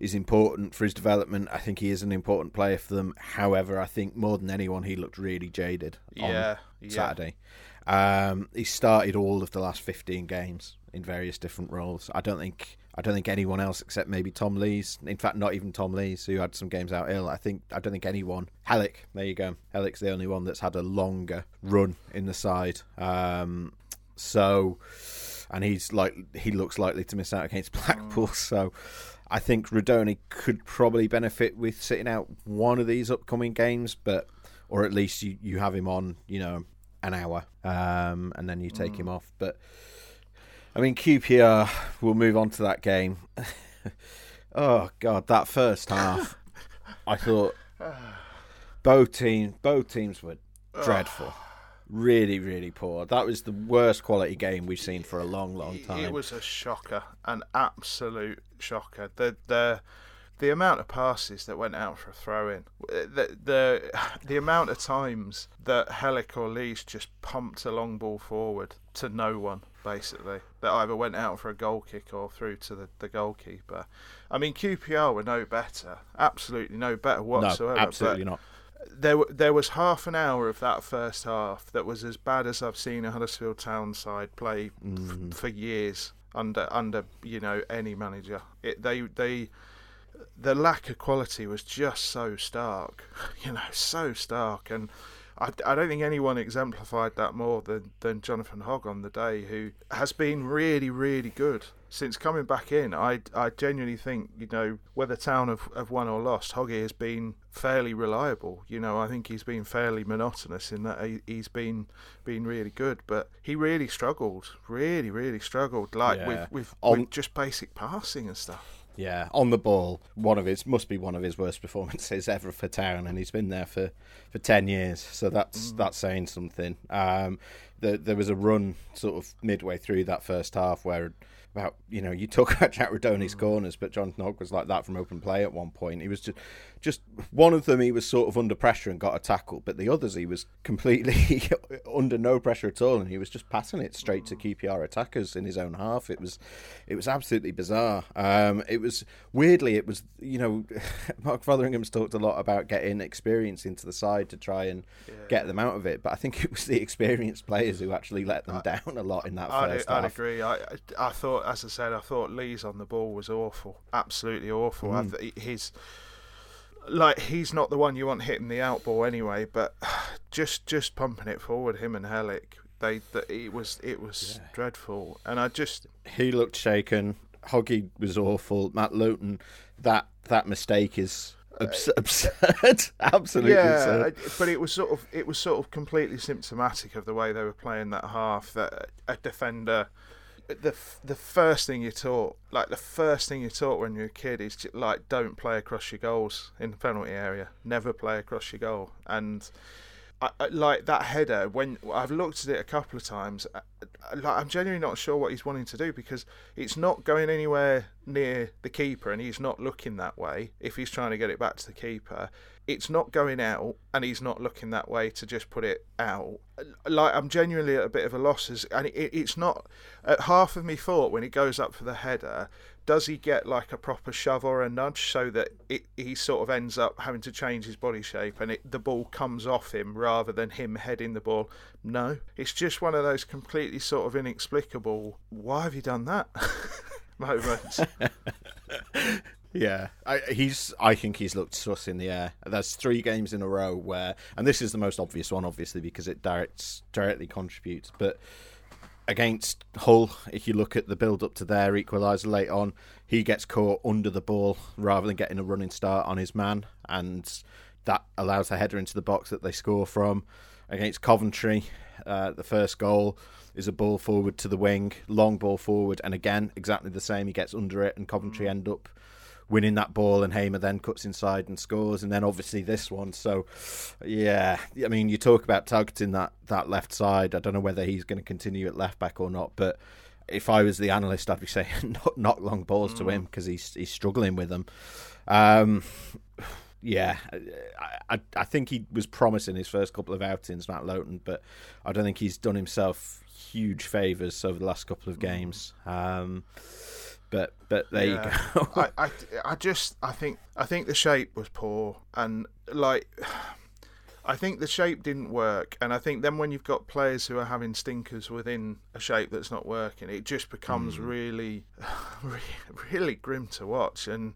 is important for his development. I think he is an important player for them. However, I think more than anyone, he looked really jaded on Yeah, yeah. Saturday. Um, he started all of the last 15 games in various different roles. I don't think I don't think anyone else except maybe Tom Lees. In fact, not even Tom Lees, who had some games out ill. I think I don't think anyone. Helik, there you go. Helik's the only one that's had a longer run in the side. Um, so, and he's like he looks likely to miss out against Blackpool. So, I think Rudoni could probably benefit with sitting out one of these upcoming games, but or at least you, you have him on, you know, an hour, um, and then you take him off. But I mean, QPR. We'll move on to that game. oh God, that first half, I thought both teams both teams were dreadful. Really, really poor. That was the worst quality game we've seen for a long, long time. It was a shocker, an absolute shocker. The the the amount of passes that went out for a throw in, the the the amount of times that Helik or Lees just pumped a long ball forward to no one, basically, that either went out for a goal kick or through to the, the goalkeeper. I mean, QPR were no better, absolutely no better whatsoever. no, absolutely not. There there was half an hour of that first half that was as bad as I've seen a Huddersfield Town side play f- mm. for years under under you know any manager. It, they they the lack of quality was just so stark, you know, so stark, and I, I don't think anyone exemplified that more than than Jonathan Hogg on the day, who has been really really good since coming back in. I I genuinely think you know whether Town have, have won or lost, Hoggy has been fairly reliable. You know, I think he's been fairly monotonous in that he, he's been been really good, but he really struggled, really really struggled, like Yeah. with with, On- with just basic passing and stuff. Yeah, on the ball, one of his must be one of his worst performances ever for Town, and he's been there for, for ten years. So that's that's saying something. Um, there, there was a run sort of midway through that first half where about you know you talk about Jack Rudoni's corners, but Jonathan Hogg was like that from open play at one point. He was just just one of them. He was sort of under pressure and got a tackle, but the others he was completely under no pressure at all, and he was just passing it straight to QPR attackers in his own half. It was it was absolutely bizarre. Um, it was weirdly it was you know Mark Fotheringham's talked a lot about getting experience into the side to try and get them out of it, but I think it was the experienced players who actually let them down a lot in that I'd, first I'd half. agree. I, I I thought, as I said, I thought Lees on the ball was awful, absolutely awful. I th- he's like he's not the one you want hitting the out ball anyway, but just just pumping it forward, him and Helik, they, th it was it was dreadful, and I just he looked shaken. Hoggy was awful. Matt Lowton, that that mistake is uh, abs- absurd, absolutely yeah, absurd. But it was sort of it was sort of completely symptomatic of the way they were playing that half. That a defender, the the first thing you're taught, like the first thing you're taught when you're a kid, is like don't play across your goals in the penalty area. Never play across your goal. And I, I, like that header, when I've looked at it a couple of times, I, I- like, I'm genuinely not sure what he's wanting to do because it's not going anywhere near the keeper, and he's not looking that way. If he's trying to get it back to the keeper, it's not going out, and he's not looking that way to just put it out. Uh, like I'm genuinely at a bit of a loss, as, and it, it's not. At half of me thought when he goes up for the header, does he get like a proper shove or a nudge so that it, he sort of ends up having to change his body shape and it, the ball comes off him rather than him heading the ball? No, it's just one of those completely sort of inexplicable. Why have you done that? moments. Yeah, I, he's. I think he's looked sus in the air. There's three games in a row where, and this is the most obvious one, obviously, because it directs directly contributes. But against Hull, if you look at the build up to their equaliser late on, he gets caught under the ball rather than getting a running start on his man, and that allows a header into the box that they score from. Against Coventry, uh, the first goal is a ball forward to the wing, long ball forward, and again exactly the same. He gets under it, and Coventry end up winning that ball, and Hamer then cuts inside and scores, and then obviously this one. So, yeah, I mean, you talk about targeting that that left side. I don't know whether he's going to continue at left back or not, but if I was the analyst, I'd be saying not knock long balls to him because he's he's struggling with them. Um, yeah, I, I I think he was promising his first couple of outings, Matt Lowton, but I don't think he's done himself huge favours over the last couple of games. Um, but but there Yeah. you go. I, I, I just I think I think the shape was poor and like I think the shape didn't work and I think then when you've got players who are having stinkers within a shape that's not working it just becomes hmm. really really grim to watch and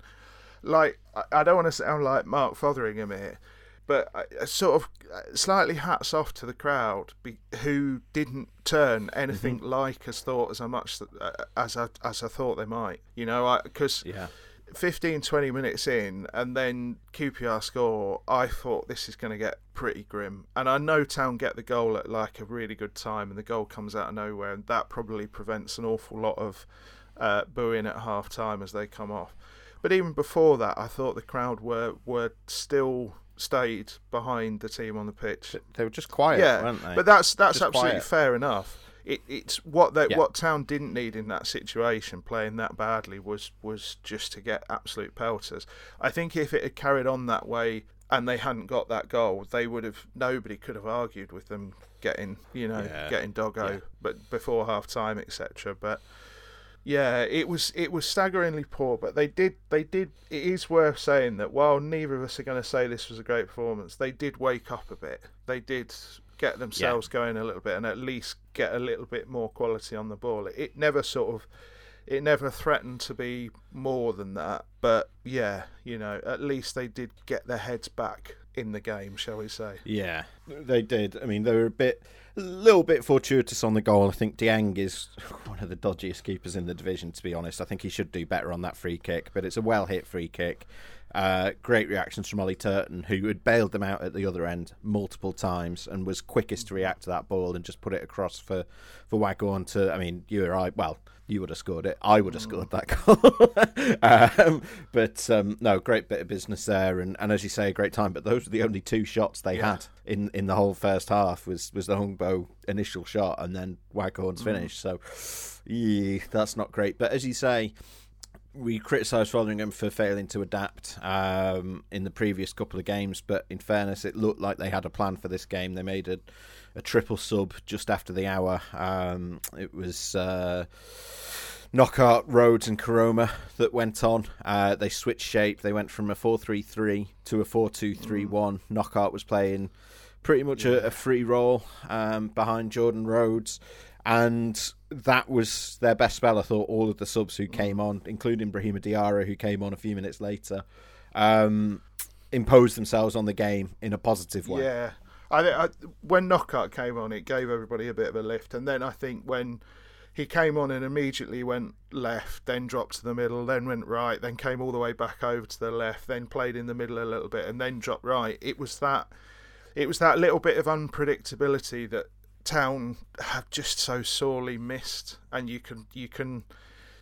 like I, I don't want to sound like Mark Fotheringham here but I, I sort of uh, slightly hats off to the crowd be, who didn't turn anything like as thought as much uh, as I as I thought they might. You know, because yeah. 15, 20 minutes in, and then QPR score. I thought this is going to get pretty grim, and I know Town get the goal at like a really good time, and the goal comes out of nowhere, and that probably prevents an awful lot of uh, booing at half time as they come off. But even before that, I thought the crowd were were still stayed behind the team on the pitch. They were just quiet, yeah, weren't they? but that's that's Just absolutely quiet. fair enough. It, it's what they, Yeah. what Town didn't need in that situation, playing that badly, was was just to get absolute pelters. I think if it had carried on that way and they hadn't got that goal, they would have nobody could have argued with them getting you know Yeah. getting doggo, Yeah. but before half time, etc. But yeah, it was it was staggeringly poor, but they did they did. It is worth saying that while neither of us are going to say this was a great performance, they did wake up a bit. They did get themselves going a little bit and at least get a little bit more quality on the ball. It, it never sort of it never threatened to be more than that, but yeah, you know, at least they did get their heads back in the game, shall we say? Yeah, they did. I mean, they were a bit, a little bit fortuitous on the goal. I think Dieng is one of the dodgiest keepers in the division. To be honest, I think he should do better on that free kick. But it's a well hit free kick. Uh, great reactions from Ollie Turton, who had bailed them out at the other end multiple times and was quickest to react to that ball and just put it across for for Waghorn to. I mean, you or I, well, you would have scored it. I would have scored that goal. um, but um, no, great bit of business there, and, and as you say, a great time. But those were the only two shots they had in, in the whole first half. Was was the Hungbo initial shot and then Waghorn's finish. So, yeah, that's not great. But as you say, we criticised Fotheringham for failing to adapt um, in the previous couple of games, but in fairness, it looked like they had a plan for this game. They made a, a triple sub just after the hour. Um, it was uh, Knockaert, Rhodes, and Koroma that went on. Uh, they switched shape. They went from a 4 3 3 to a 4 2 3 1. Knockaert was playing pretty much a, a free role um, behind Jordan Rhodes. And that was their best spell. I thought all of the subs who came on, including Brahima Diarra, who came on a few minutes later, um, imposed themselves on the game in a positive way. Yeah, I, I when Knockaert came on, it gave everybody a bit of a lift, and then I think when he came on and immediately went left, then dropped to the middle, then went right, then came all the way back over to the left, then played in the middle a little bit, and then dropped right. It was that, it was that little bit of unpredictability that Town have just so sorely missed, and you can you can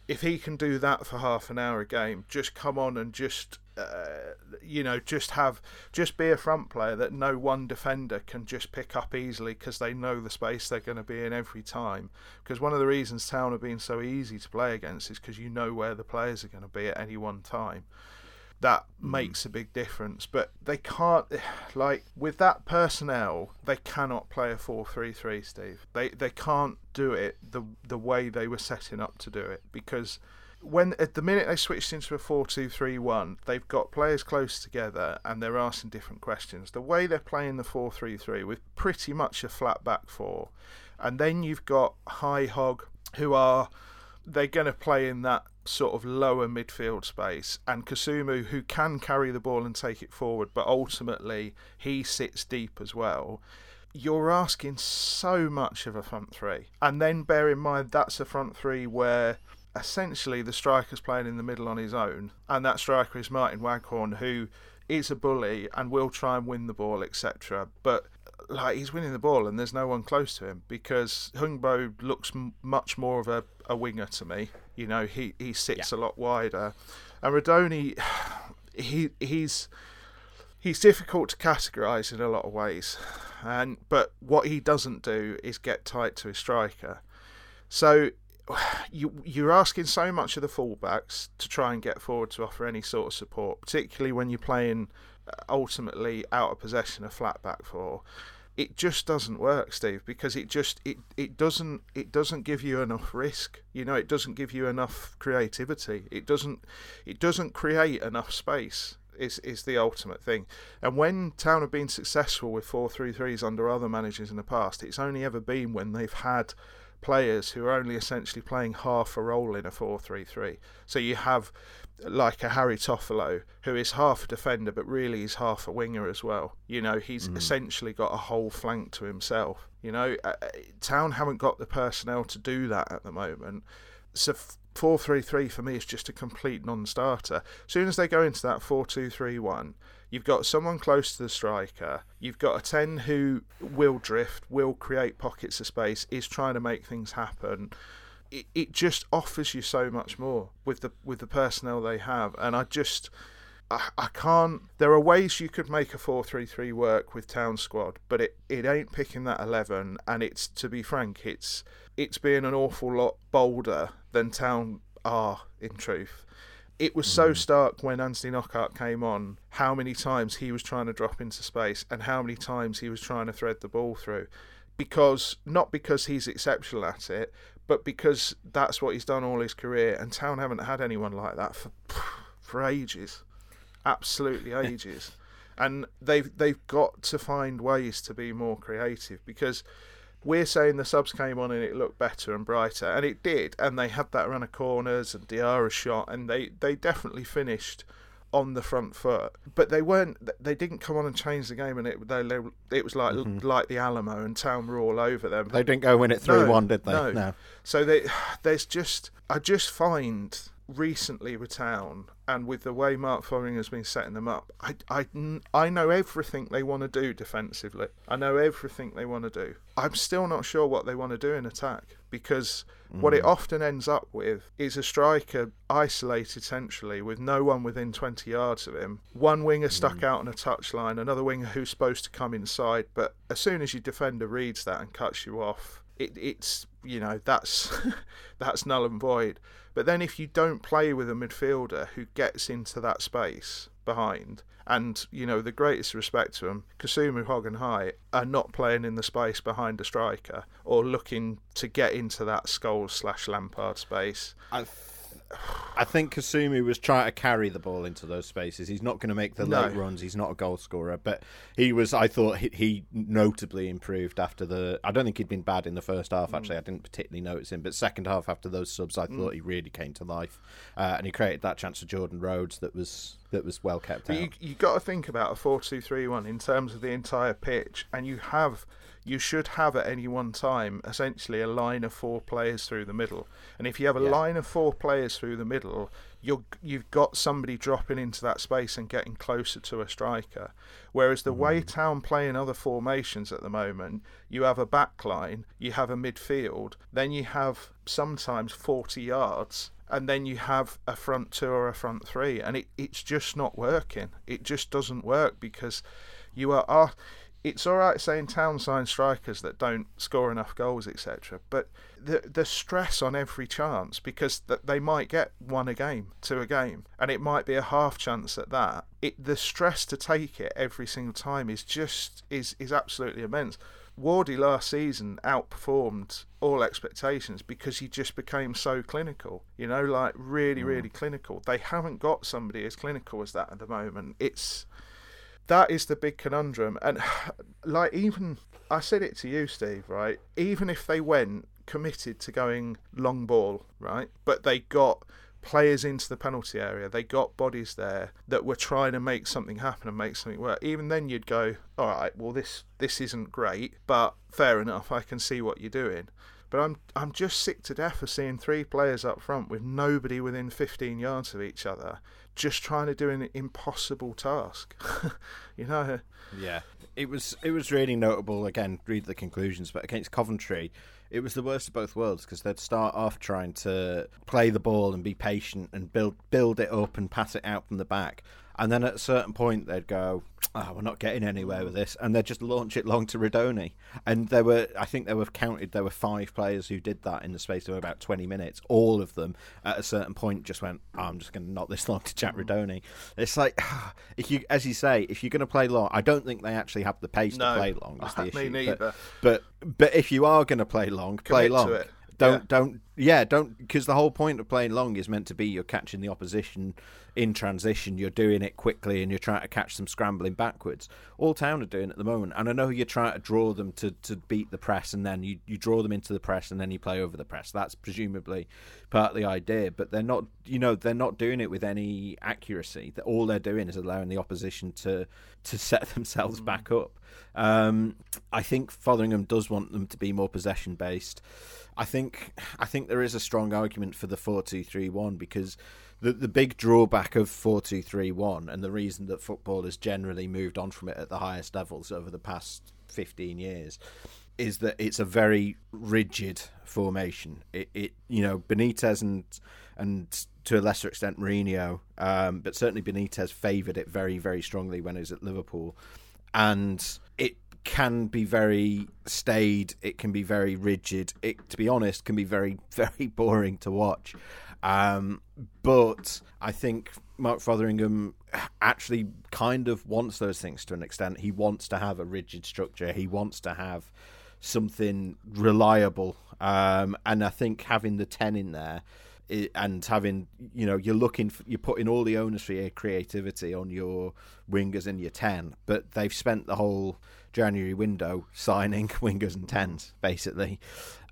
if he can do that for half an hour a game, just come on and just uh, you know just have just be a front player that no one defender can just pick up easily because they know the space they're going to be in every time. Because one of the reasons Town have been so easy to play against is because you know where the players are going to be at any one time that mm. makes a big difference. But they can't, like, with that personnel, they cannot play a 4 3 3, Steve. They, they can't do it the, the way they were setting up to do it because when at the minute they switched into a 4-2-3-1 they've got players close together and they're asking different questions the way they're playing the 4-3-3 with pretty much a flat back four and then you've got High Hogg who are they're going to play in that sort of lower midfield space, and Kasumu, who can carry the ball and take it forward, but ultimately he sits deep as well. You're asking so much of a front three, and then bear in mind that's a front three where essentially the striker's playing in the middle on his own, and that striker is Martyn Waghorn, who is a bully and will try and win the ball, etc. But like he's winning the ball and there's no one close to him because Hungbo looks m- much more of a, a winger to me. You know, he he sits yeah. a lot wider, and Rudoni, he he's he's difficult to categorise in a lot of ways, and but what he doesn't do is get tight to his striker. So you you're asking so much of the fullbacks to try and get forward to offer any sort of support, particularly when you're playing uh, ultimately out of possession a flat back four it just doesn't work, Steve, because it just it, it doesn't it doesn't give you enough risk. You know, it doesn't give you enough creativity. It doesn't it doesn't create enough space. Is is the ultimate thing. And when Town have been successful with four three threes under other managers in the past, it's only ever been when they've had players who are only essentially playing half a role in a four three three. So you have like a Harry Toffolo, who is half a defender but really is half a winger as well. You know, he's mm. essentially got a whole flank to himself. You know, uh, uh Town haven't got the personnel to do that at the moment. So four three three for me is just a complete non-starter. As soon as they go into that four two three one, you've got someone close to the striker. You've got a ten who will drift, will create pockets of space, is trying to make things happen it, it just offers you so much more with the with the personnel they have, and I just. I, I can't. There are ways you could make a four-three-three work with Town squad, but it, it ain't picking that eleven. And it's to be frank, it's it's being an awful lot bolder than Town are in truth it was so mm. stark when Anthony Knockaert came on how many times he was trying to drop into space and how many times he was trying to thread the ball through because not because he's exceptional at it but because that's what he's done all his career, and Town haven't had anyone like that for for ages, absolutely ages, and they've they've got to find ways to be more creative because we're saying the subs came on and it looked better and brighter, and it did, and they had that run of corners and Diarra shot, and they they definitely finished on the front foot, but they weren't. They didn't come on and change the game, and it they, they it was like mm-hmm. like the Alamo and Town were all over them. They didn't go win it three no, one, did they? No. no. So they there's just I just find recently with Town and with the way Mark Fotheringham has been setting them up, I, I, I know everything they want to do defensively. I know everything they want to do. I'm still not sure what they want to do in attack because mm. what it mm. often ends up with is a striker isolated centrally with no one within 20 yards of him. One winger stuck mm. out on a touchline, another winger who's supposed to come inside, but as soon as your defender reads that and cuts you off, it, it's you know that's that's null and void. But then if you don't play with a midfielder who gets into that space behind, and you know the greatest respect to them, Kasumu, Hogg, and High are not playing in the space behind a striker or looking to get into that Scholes slash Lampard space. I I think Kasumu was trying to carry the ball into those spaces. He's not going to make the no. late runs. He's not a goal scorer, but he was. I thought he, he, notably improved after the. I don't think he'd been bad in the first half. Actually, mm. I didn't particularly notice him, but second half after those subs, I mm. thought he really came to life, uh, and he created that chance for Jordan Rhodes that was that was well kept but out. You, you got to think about a four-two-three-one in terms of the entire pitch, and you have you should have at any one time essentially a line of four players through the middle. And if you have a Yeah. line of four players through the middle, you're you've got somebody dropping into that space and getting closer to a striker. Whereas the way mm. Town play in other formations at the moment, you have a back line, you have a midfield, then you have sometimes 40 yards, and then you have a front two or a front three, and it, it's just not working. It just doesn't work because you are. are it's all right saying town sign strikers that don't score enough goals, etc. But the the stress on every chance because that they might get one a game, two a game, and it might be a half chance at that. It the stress to take it every single time is just is is absolutely immense. Wardy last season outperformed all expectations because he just became so clinical. You know, like really, mm. really clinical. They haven't got somebody as clinical as that at the moment. It's that is the big conundrum. And like even I said it to you, Steve, right? Even if they went committed to going long ball, right? But they got players into the penalty area, they got bodies there that were trying to make something happen and make something work. Even then you'd go, All right, well this this isn't great, but fair enough, I can see what you're doing. But I'm I'm just sick to death of seeing three players up front with nobody within 15 yards of each other, just trying to do an impossible task. you know, Yeah, it was it was really notable. Again, read the conclusions, but against Coventry, it was the worst of both worlds because they'd start off trying to play the ball and be patient and build build it up and pass it out from the back, and then at a certain point they'd go, "Ah, we're not getting anywhere with this," and they'd just launch it long to Rudoni. And there were, I think, there were counted there were five players who did that in the space of about twenty minutes. All of them at a certain point just went, oh, "I'm just going to knock this long to Jack Rudoni." It's like if you, as you say, if you're going to play long, I don't think they actually have the pace No. to play long. Is the Me issue. neither. But, but but if you are going to play long, play Commit long. Don't Yeah. don't yeah don't because the whole point of playing long is meant to be you're catching the opposition in transition. You're doing it quickly and you're trying to catch them scrambling backwards. All town are doing at the moment, and I know you're trying to draw them to, to beat the press, and then you, you draw them into the press, and then you play over the press. That's presumably part of the idea, but they're not you know they're not doing it with any accuracy. All they're doing is allowing the opposition to to set themselves back up. Um, I think Fotheringham does want them to be more possession based. I think I think there is a strong argument for the four two three one because the the big drawback of four two three one and the reason that football has generally moved on from it at the highest levels over the past fifteen years is that it's a very rigid formation. It, it you know Benitez and and to a lesser extent Mourinho, um, but certainly Benitez favoured it very very strongly when he was at Liverpool, and it can be very staid. It can be very rigid. It, to be honest, can be very very boring to watch. Um, but I think Mark Fotheringham actually kind of wants those things to an extent. He wants to have a rigid structure. He wants to have something reliable. Um, and I think having the ten in there and having you know you're looking for, you're putting all the onus for your creativity on your wingers and your 10 but they've spent the whole January window signing wingers and 10s basically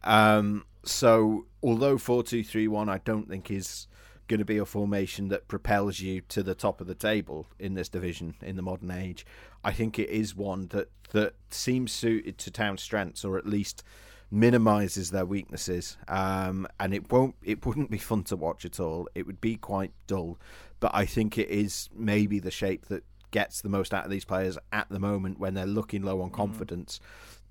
um, so although 4-2-3-1 I don't think is going to be a formation that propels you to the top of the table in this division in the modern age I think it is one that that seems suited to town strengths or at least minimizes their weaknesses. Um, and it won't it wouldn't be fun to watch at all. It would be quite dull. But i think it is maybe the shape that gets the most out of these players at the moment when they're looking low on confidence.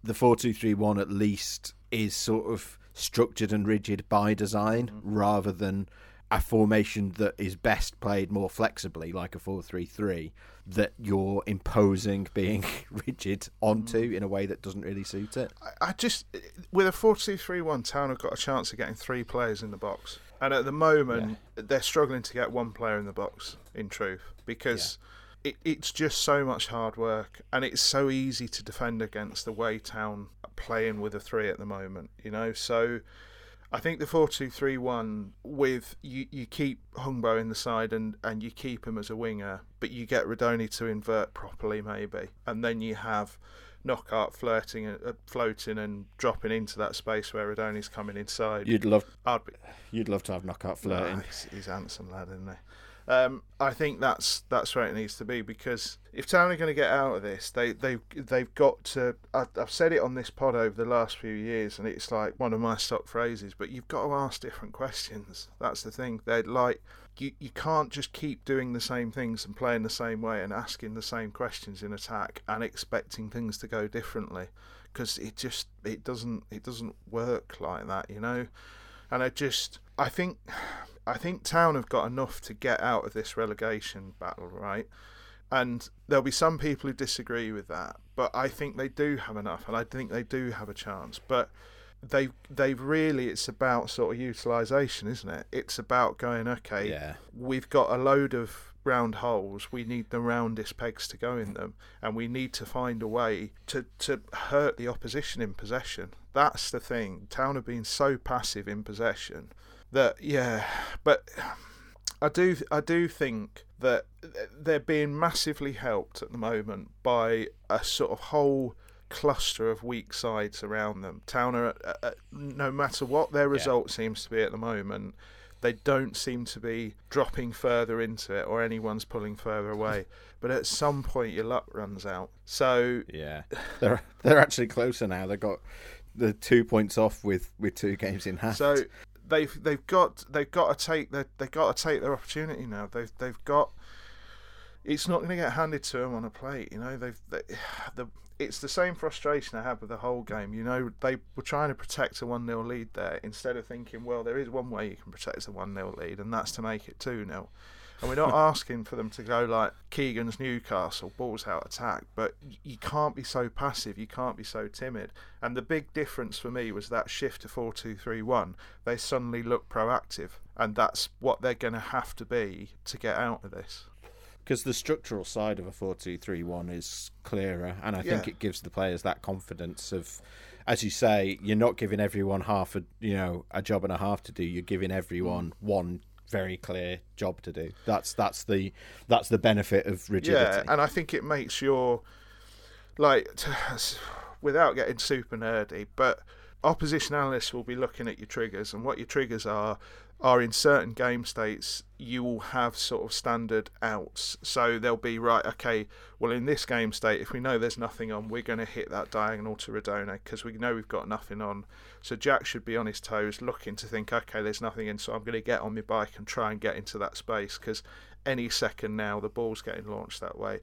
The 4231 at least is sort of structured and rigid by design mm-hmm. rather than a formation that is best played more flexibly like a 433 that you're imposing being rigid onto mm-hmm. in a way that doesn't really suit it I, just with a 4-2-3-1, Town have got a chance of getting three players in the box, and at the moment they're struggling to get one player in the box. In truth, because. It, it's just so much hard work, and it's so easy to defend against the way Town playing with a three at the moment. You know, so I think the four-two-three-one with you, you keep Hungbo in the side and, and you keep him as a winger, but you get Rudoni to invert properly maybe, and then you have Knockaert flirting, uh, floating and dropping into that space where Rudoni's coming inside. you'd love I'd be, you'd love to have Knockaert Ah, flirting he's, he's a handsome lad, isn't he? Um, I think that's that's where it needs to be because if Town are going to get out of this, they they they've got to. I, I've said it on this pod over the last few years, and it's like one of my stock phrases. But you've got to ask different questions. That's the thing. They're like you you can't just keep doing the same things and playing the same way and asking the same questions in attack and expecting things to go differently because it just it doesn't it doesn't work like that, you know. And I just I think I think Town have got enough to get out of this relegation battle, right? And there'll be some people who disagree with that, but I think they do have enough, and I think they do have a chance. But they they've really it's about sort of utilization, isn't it? It's about going okay. Yeah. We've got a load of round holes. We need the roundest pegs to go in them, and we need to find a way to to hurt the opposition in possession. That's the thing. Town have been so passive in possession that yeah, but I do I do think that they're being massively helped at the moment by a sort of whole cluster of weak sides around them. Town are, uh, uh, no matter what their result yeah. seems to be at the moment, they don't seem to be dropping further into it or anyone's pulling further away. but at some point, your luck runs out. So yeah, they're they're actually closer now. They've got the two points off with, with two games in hand. So they've they've got they've got to take their they've got to take their opportunity now. They've they've got. It's not going to get handed to them on a plate, you know. They've they, the it's the same frustration I had with the whole game. You know, they were trying to protect a 1 0 lead there instead of thinking, well, there is one way you can protect a 1 0 lead, and that's to make it 2 0. And we're not asking for them to go like Keegan's Newcastle, balls out attack, but you can't be so passive, you can't be so timid. And the big difference for me was that shift to 4 2 3 1. They suddenly look proactive, and that's what they're going to have to be to get out of this because the structural side of a 4-2-3-1 is clearer and I yeah. think it gives the players that confidence of as you say you're not giving everyone half a you know a job and a half to do you're giving everyone mm. one very clear job to do. That's that's the that's the benefit of rigidity. Yeah, and I think it makes your like without getting super nerdy, but opposition analysts will be looking at your triggers and what your triggers are are in certain game states you will have sort of standard outs. So they'll be right okay well in this game state if we know there's nothing on we're going to hit that diagonal to Rudoni because we know we've got nothing on. So Jack should be on his toes looking to think okay there's nothing in so I'm going to get on my bike and try and get into that space because any second now the ball's getting launched that way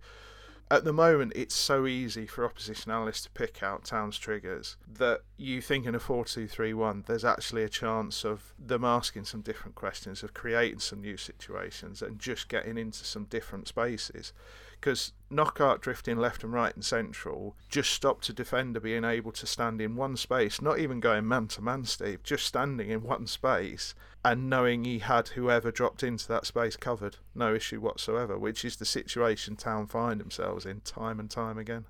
at the moment, it's so easy for opposition analysts to pick out Town's triggers that you think in a 4 2 3 1, there's actually a chance of them asking some different questions, of creating some new situations, and just getting into some different spaces because Knockaert drifting left and right and central just stopped a defender being able to stand in one space, not even going man to man, Steve, just standing in one space and knowing he had whoever dropped into that space covered, no issue whatsoever, which is the situation Town find themselves in time and time again.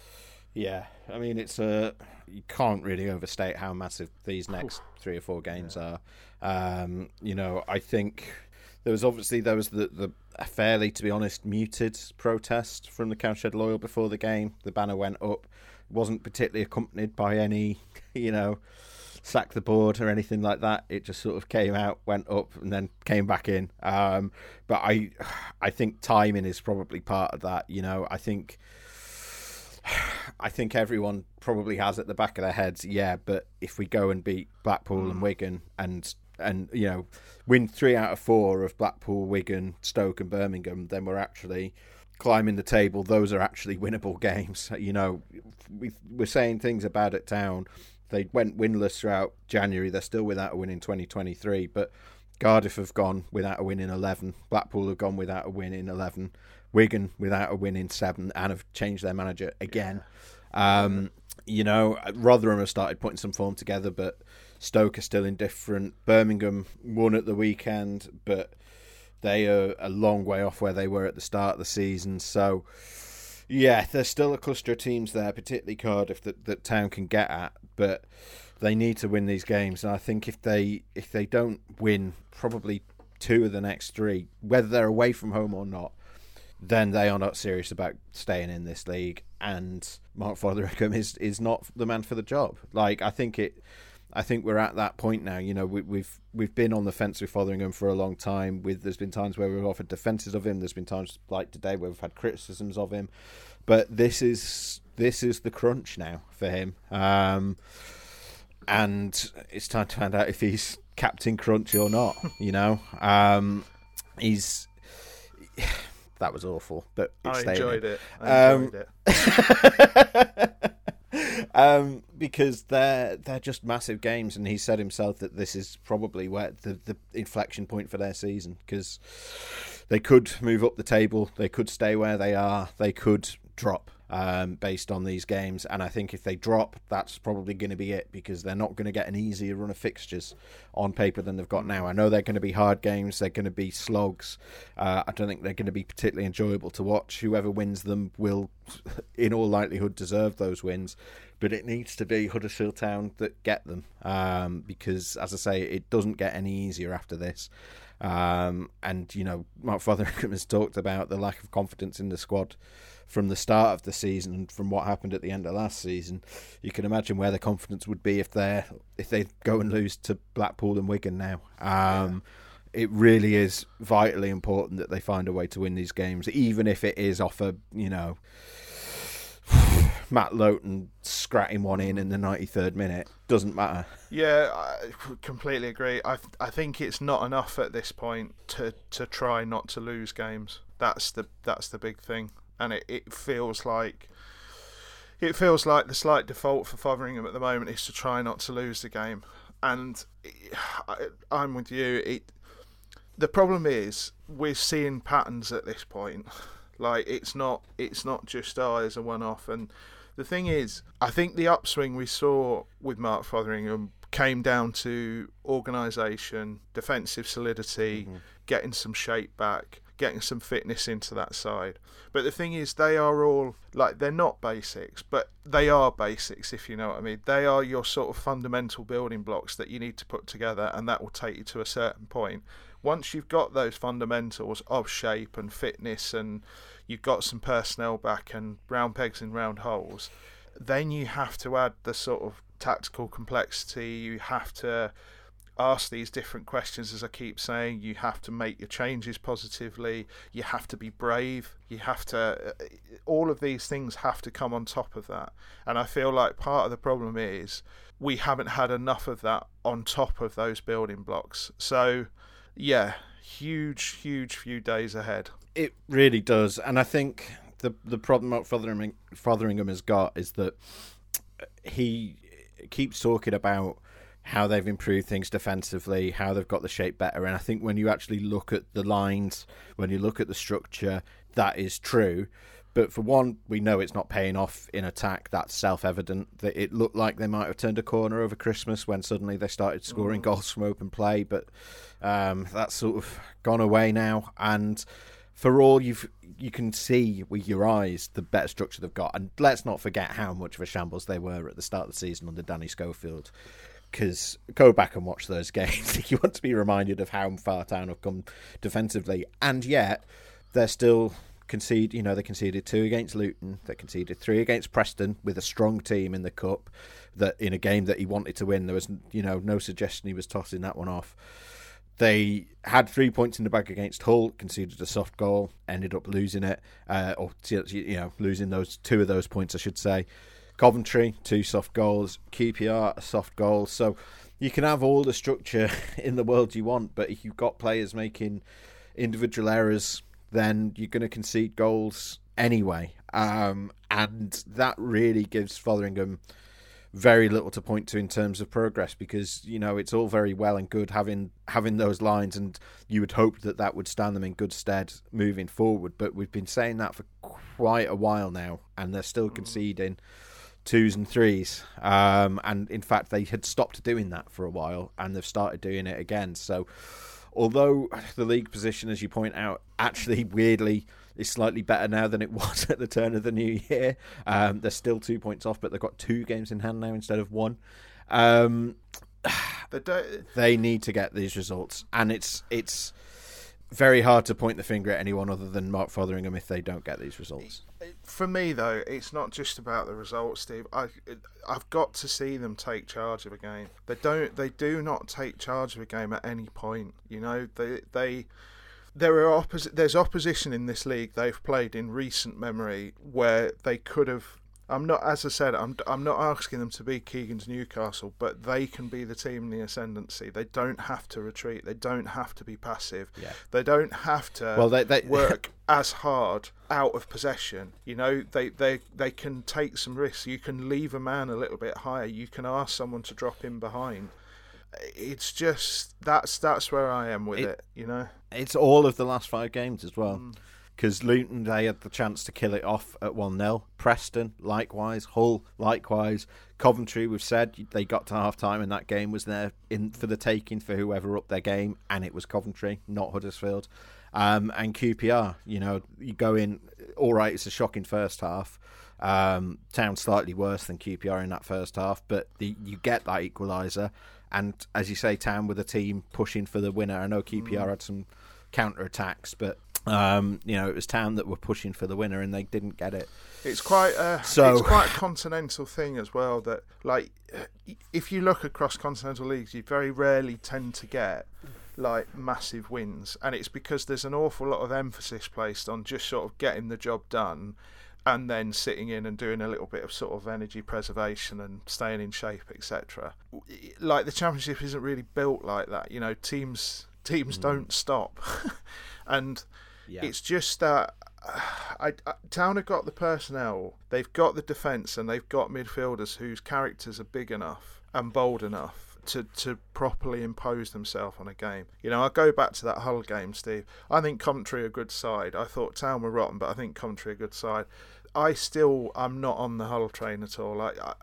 Yeah, I mean it's a you can't really overstate how massive these next three or four games yeah. are. Um, you know, I think there was obviously there was the, the a fairly, to be honest, muted protest from the Cowshed Loyal before the game. The banner went up, it wasn't particularly accompanied by any, you know, sack the board or anything like that. It just sort of came out, went up, and then came back in. Um, but I, I think timing is probably part of that. You know, I think. I think everyone probably has at the back of their heads, yeah, but if we go and beat Blackpool and Wigan and and you know win three out of four of Blackpool, Wigan, Stoke, and Birmingham, then we're actually climbing the table. Those are actually winnable games. You know, we, we're saying things about at town. They went winless throughout January. They're still without a win in 2023, but Cardiff have gone without a win in 11. Blackpool have gone without a win in 11. Wigan without a win in seven and have changed their manager again. Um, you know, Rotherham have started putting some form together, but Stoke are still indifferent. Birmingham won at the weekend, but they are a long way off where they were at the start of the season. So, yeah, there's still a cluster of teams there, particularly Cardiff, that, that Town can get at, but they need to win these games. And I think if they if they don't win probably two of the next three, whether they're away from home or not, then they are not serious about staying in this league. And Mark Fotheringham is is not the man for the job. Like I think it I think we're at that point now. You know, we, we've we've been on the fence with Fotheringham for a long time. With there's been times where we've offered defences of him. There's been times like today where we've had criticisms of him. But this is this is the crunch now for him, um, and it's time to find out if he's Captain Crunch or not. You know, um, he's. That was awful, but I enjoyed in. it. I Um, enjoyed it. um, because they're they're just massive games, and he said himself that this is probably where the, the inflection point for their season because they could move up the table, they could stay where they are, they could drop um, based on these games, and I think if they drop, that's probably going to be it because they're not going to get an easier run of fixtures on paper than they've got now. I know they're going to be hard games, they're going to be slogs. Uh, I don't think they're going to be particularly enjoyable to watch. Whoever wins them will, in all likelihood, deserve those wins but it needs to be Huddersfield Town that get them um, because, as I say, it doesn't get any easier after this. Um, and you know, Mark Fotheringham has talked about the lack of confidence in the squad from the start of the season and from what happened at the end of last season. You can imagine where the confidence would be if they if they go and lose to Blackpool and Wigan now. Um, It really is vitally important that they find a way to win these games, even if it is off a you know Matt Lowton scratting one in in the 93rd minute. Doesn't matter. Yeah, I completely agree. I I think it's not enough at this point to to try not to lose games. That's the that's the big thing, and it, it feels like it feels like the slight default for Fotheringham at the moment is to try not to lose the game. And I, I'm with you. It the problem is we're seeing patterns at this point. Like it's not it's not just oh, as a one off. And the thing is, I think the upswing we saw with Mark Fotheringham came down to organisation, defensive solidity, mm-hmm. getting some shape back, getting some fitness into that side. But the thing is, they are all like they're not basics, but they are basics if you know what I mean. They are your sort of fundamental building blocks that you need to put together, and that will take you to a certain point. Once you've got those fundamentals of shape and fitness, and you've got some personnel back and round pegs in round holes, then you have to add the sort of tactical complexity. You have to ask these different questions, as I keep saying. You have to make your changes positively. You have to be brave. You have to. uh, All of these things have to come on top of that. And I feel like part of the problem is we haven't had enough of that on top of those building blocks. So, yeah, huge, huge few days ahead. It really does, and I think the the problem that Fotheringham, Fotheringham has got is that he keeps talking about how they've improved things defensively, how they've got the shape better, and I think when you actually look at the lines, when you look at the structure, that is true. But for one, we know it's not paying off in attack. That's self-evident. That it looked like they might have turned a corner over Christmas when suddenly they started scoring goals from open play, but um, that's sort of gone away now. And for all you've you can see with your eyes the better structure they've got. And let's not forget how much of a shambles they were at the start of the season under Danny Schofield. Because go back and watch those games if you want to be reminded of how far Town have come defensively. And yet they're still concede. You know they conceded two against Luton. They conceded three against Preston with a strong team in the cup. That in a game that he wanted to win, there was you know no suggestion he was tossing that one off. They had three points in the bag against Hull, conceded a soft goal, ended up losing it, uh, or you know losing those two of those points, I should say. Coventry, two soft goals. QPR, a soft goal. So you can have all the structure in the world you want, but if you've got players making individual errors, then you're going to concede goals anyway. Um, and that really gives Fotheringham very little to point to in terms of progress because you know it's all very well and good having having those lines and you would hope that that would stand them in good stead moving forward but we've been saying that for quite a while now and they're still conceding twos and threes um, and in fact they had stopped doing that for a while and they've started doing it again so although the league position as you point out actually weirdly is slightly better now than it was at the turn of the new year. Um, they're still two points off, but they've got two games in hand now instead of one. Um, day, they need to get these results, and it's it's very hard to point the finger at anyone other than Mark Fotheringham if they don't get these results. For me, though, it's not just about the results, Steve. I, I've got to see them take charge of a game. They don't. They do not take charge of a game at any point. You know, they they there are oppos- there's opposition in this league they've played in recent memory where they could have I'm not, as I said, I'm I'm not asking them to be Keegan's Newcastle, but they can be the team in the ascendancy. They don't have to retreat. They don't have to be passive. Yeah. They don't have to Well, they- they- work as hard out of possession. You know, they, they they can take some risks. You can leave a man a little bit higher. You can ask someone to drop in behind. It's just that's that's where I am with It- it. You know. It's all of the last five games as well. Mm. Because Luton, they had the chance to kill it off at 1 0. Preston, likewise. Hull, likewise. Coventry, we've said they got to half time and that game was there in for the taking for whoever up their game, and it was Coventry, not Huddersfield. Um, and QPR, you know, you go in, all right, it's a shocking first half. Um, Town slightly worse than QPR in that first half, but the, you get that equaliser. And as you say, Town with a team pushing for the winner. I know QPR had some counter attacks, but um, you know it was Town that were pushing for the winner and they didn't get it. It's quite a So- it's quite a continental thing as well. That like if you look across continental leagues, you very rarely tend to get like massive wins, and it's because there's an awful lot of emphasis placed on just sort of getting the job done. And then sitting in and doing a little bit of sort of energy preservation and staying in shape, etc. Like the championship isn't really built like that. You know, teams teams don't stop, and Yeah. it's just that I, I, Town have got the personnel, they've got the defence, and they've got midfielders whose characters are big enough and bold enough to, to properly impose themselves on a game. You know, I go back to that Hull game, Steve. I think Coventry are a good side. I thought Town were rotten, but I think Coventry are a good side. I still, I'm not on the Hull train at all. I, I,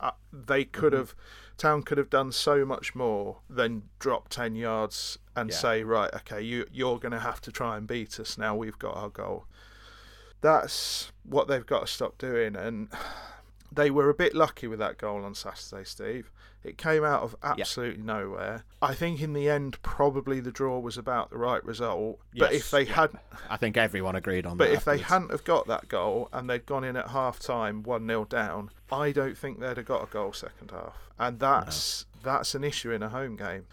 I, they could mm-hmm. have, Town could have done so much more than drop ten yards and Yeah. say, right, okay, you you're going to have to try and beat us now. We've got our goal. That's what they've got to stop doing, and they were a bit lucky with that goal on Saturday, Steve. It came out of absolutely nowhere. I think in the end, probably the draw was about the right result. But if they yeah. had, I think everyone agreed on but that. if they hadn't have got that goal and they'd gone in at half time one 0 down, I don't think they'd have got a goal second half, and that's that's an issue in a home game.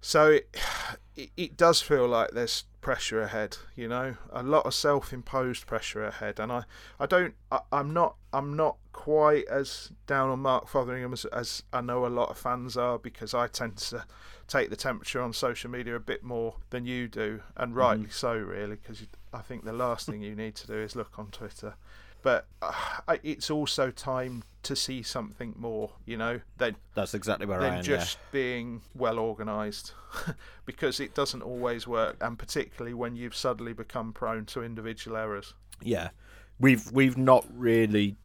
So it, it it does feel like there's pressure ahead, you know, a lot of self-imposed pressure ahead, and I I don't I, I'm not I'm not quite as down on Mark Fotheringham as, as I know a lot of fans are because I tend to take the temperature on social media a bit more than you do, and rightly so, really, because I think the last thing you need to do is look on Twitter. But uh, it's also time to see something more, you know, than That's exactly where I than am. just being well organised, because it doesn't always work, and particularly when you've suddenly become prone to individual errors. yeah. We've we've not really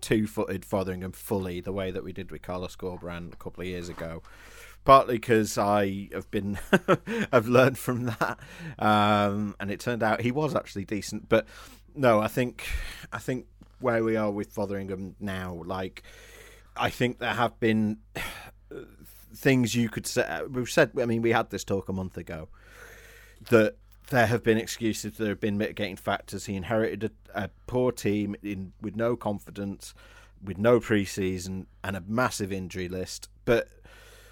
two footed Fotheringham fully the way that we did with Carlos Corberan a couple of years ago. Partly because I have been I've learned from that, um, and it turned out he was actually decent. But no, I think I think where we are with Fotheringham now, like I think there have been things you could say. We've said. I mean, we had this talk a month ago that there have been excuses. There have been mitigating factors. He inherited a, a poor team in with no confidence, with no preseason, and a massive injury list. But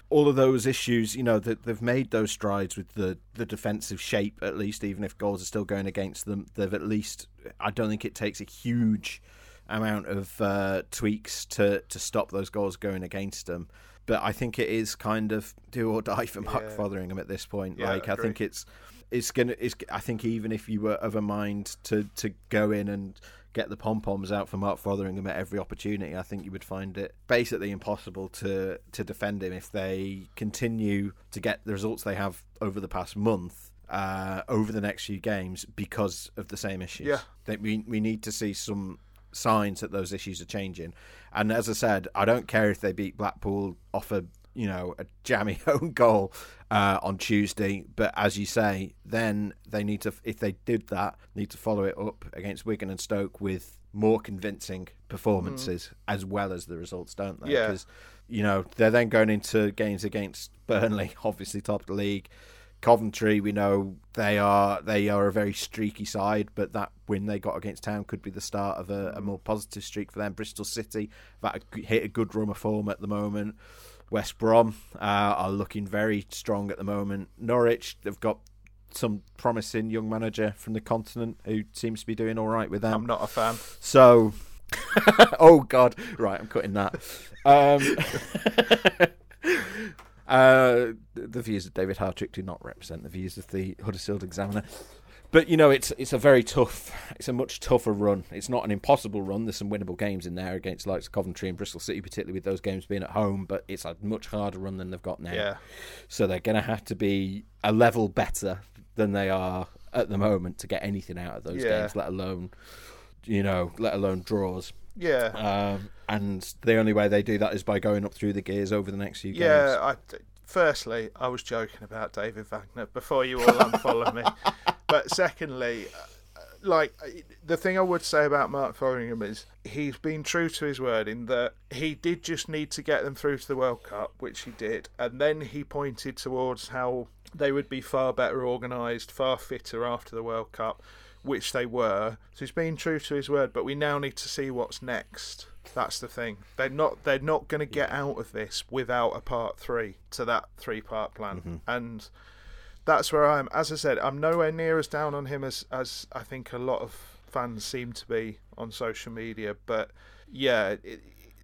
all of those issues, you know, that they've made those strides with the the defensive shape. At least, even if goals are still going against them, they've at least. I don't think it takes a huge amount of uh, tweaks to to stop those goals going against them. But I think it is kind of do or die for Mark Yeah. Fotheringham at this point. Yeah, like I think it's it's gonna it's I think even if you were of a mind to to go in and get the pom poms out for Mark Fotheringham at every opportunity, I think you would find it basically impossible to to defend him if they continue to get the results they have over the past month. Uh, over the next few games because of the same issues. Yeah. That we we need to see some signs that those issues are changing. And as I said, I don't care if they beat Blackpool off a you know a jammy own goal uh, on Tuesday, but as you say, then they need to if they did that, need to follow it up against Wigan and Stoke with more convincing performances as well as the results, don't they? Yeah. Because you know they're then going into games against Burnley, obviously top of the league. Coventry, we know they are they are a very streaky side, but that win they got against Town could be the start of a, a more positive streak for them. Bristol City that hit a good run of form at the moment. West Brom uh, are looking very strong at the moment. Norwich, they've got some promising young manager from the continent who seems to be doing all right with them. I'm not a fan. So, oh god, right, I'm cutting that. Um, uh, the views of David Hartrick do not represent the views of the Huddersfield Examiner. But you know, it's it's a very tough, it's a much tougher run. It's not an impossible run. There's some winnable games in there against likes of Coventry and Bristol City, particularly with those games being at home. But it's a much harder run than they've got now. Yeah. So they're going to have to be a level better than they are at the moment to get anything out of those Yeah. games, let alone, you know, let alone draws. Yeah. Um, and the only way they do that is by going up through the gears over the next few games. Yeah, I, firstly, I was joking about David Wagner before you all unfollow me. But secondly, uh, like the thing I would say about Mark Fotheringham is he's been true to his word in that he did just need to get them through to the World Cup, which he did, and then he pointed towards how they would be far better organised, far fitter after the World Cup, which they were. So he's been true to his word, but we now need to see what's next. That's the thing. They're not they're not going to get out of this without a part 3 to that three-part plan. And that's where I am. As I said, I'm nowhere near as down on him as as I think a lot of fans seem to be on social media. But yeah,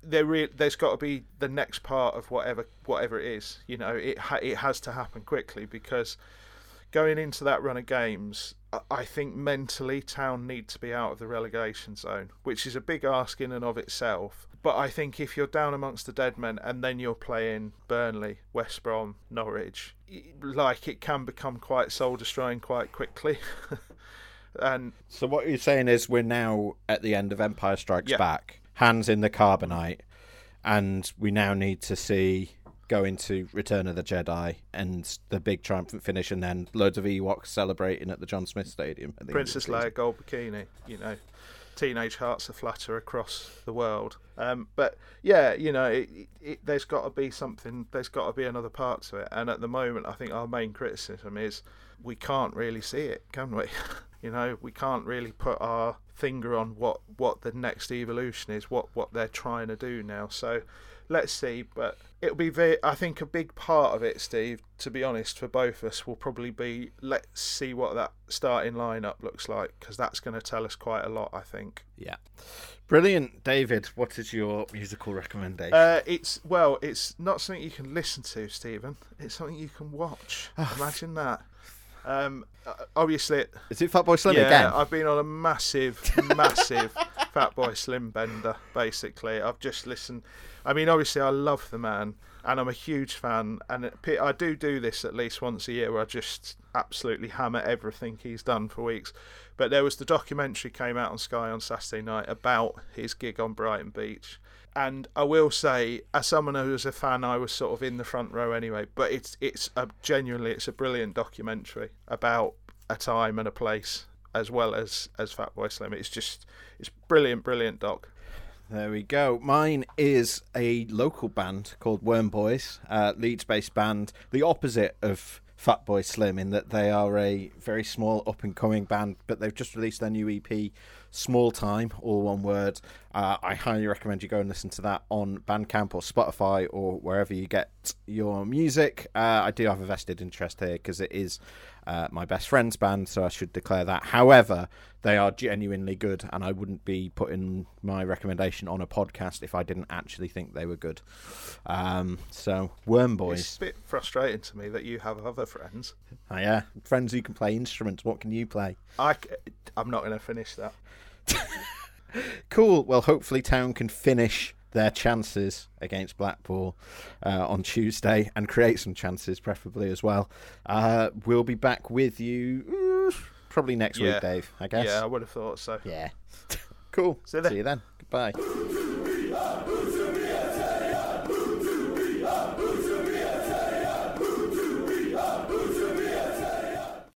there re- there's got to be the next part of whatever whatever it is. You know, it ha- it has to happen quickly because going into that run of games, I- I think mentally Town need to be out of the relegation zone, which is a big ask in and of itself. But I think if you're down amongst the dead men and then you're playing Burnley, West Brom, Norwich, like it can become quite soul destroying quite quickly. and So what you're saying is we're now at the end of Empire Strikes Yeah. Back, Han's in the carbonite, and we now need to see go into Return of the Jedi and the big triumphant finish, and then loads of Ewoks celebrating at the John Smith Stadium. At the end of the Princess. Leia gold bikini, you know, teenage hearts are flatter across the world. Um, but yeah, you know, it, it, there's got to be something. There's got to be another part to it. And at the moment, I think our main criticism is we can't really see it, can we? you know, we can't really put our finger on what what the next evolution is, what what they're trying to do now. So let's see. But it'll be very. I think a big part of it, Steve. To be honest, for both of us, will probably be let's see what that starting lineup looks like because that's going to tell us quite a lot. I think. Yeah, brilliant, David. What is your musical recommendation? Uh, it's well, it's not something you can listen to, Stephen. It's something you can watch. Imagine that. Um, uh, obviously, is it Fatboy Slim yeah, again? I've been on a massive, massive Fatboy Slim bender. Basically, I've just listened. I mean, obviously, I love the man, and I'm a huge fan. And it, I do do this at least once a year, where I just absolutely hammer everything he's done for weeks. But there was the documentary came out on Sky on Saturday night about his gig on Brighton Beach. And I will say, as someone who was a fan, I was sort of in the front row anyway. But it's it's a, genuinely it's a brilliant documentary about a time and a place as well as as Fatboy Slim. It's just it's brilliant, brilliant doc. There we go. Mine is a local band called Worm Boys, uh, Leeds-based band, the opposite of Fatboy Slim in that they are a very small up and coming band, but they've just released their new EP, Small Time, all one word. Uh, I highly recommend you go and listen to that on Bandcamp or Spotify or wherever you get your music. Uh, I do have a vested interest here because it is uh, my best friend's band, so I should declare that. However, they are genuinely good, and I wouldn't be putting my recommendation on a podcast if I didn't actually think they were good. Um, so, Worm Boys. It's a bit frustrating to me that you have other friends. Oh, yeah, friends who can play instruments. What can you play? I am not going to finish that. Cool. Well, hopefully, Town can finish their chances against Blackpool uh, on Tuesday and create some chances, preferably as well. Uh, we'll be back with you uh, probably next Yeah. week, Dave. I guess. Yeah, I would have thought so. Yeah. cool. See you then. See you then. Goodbye.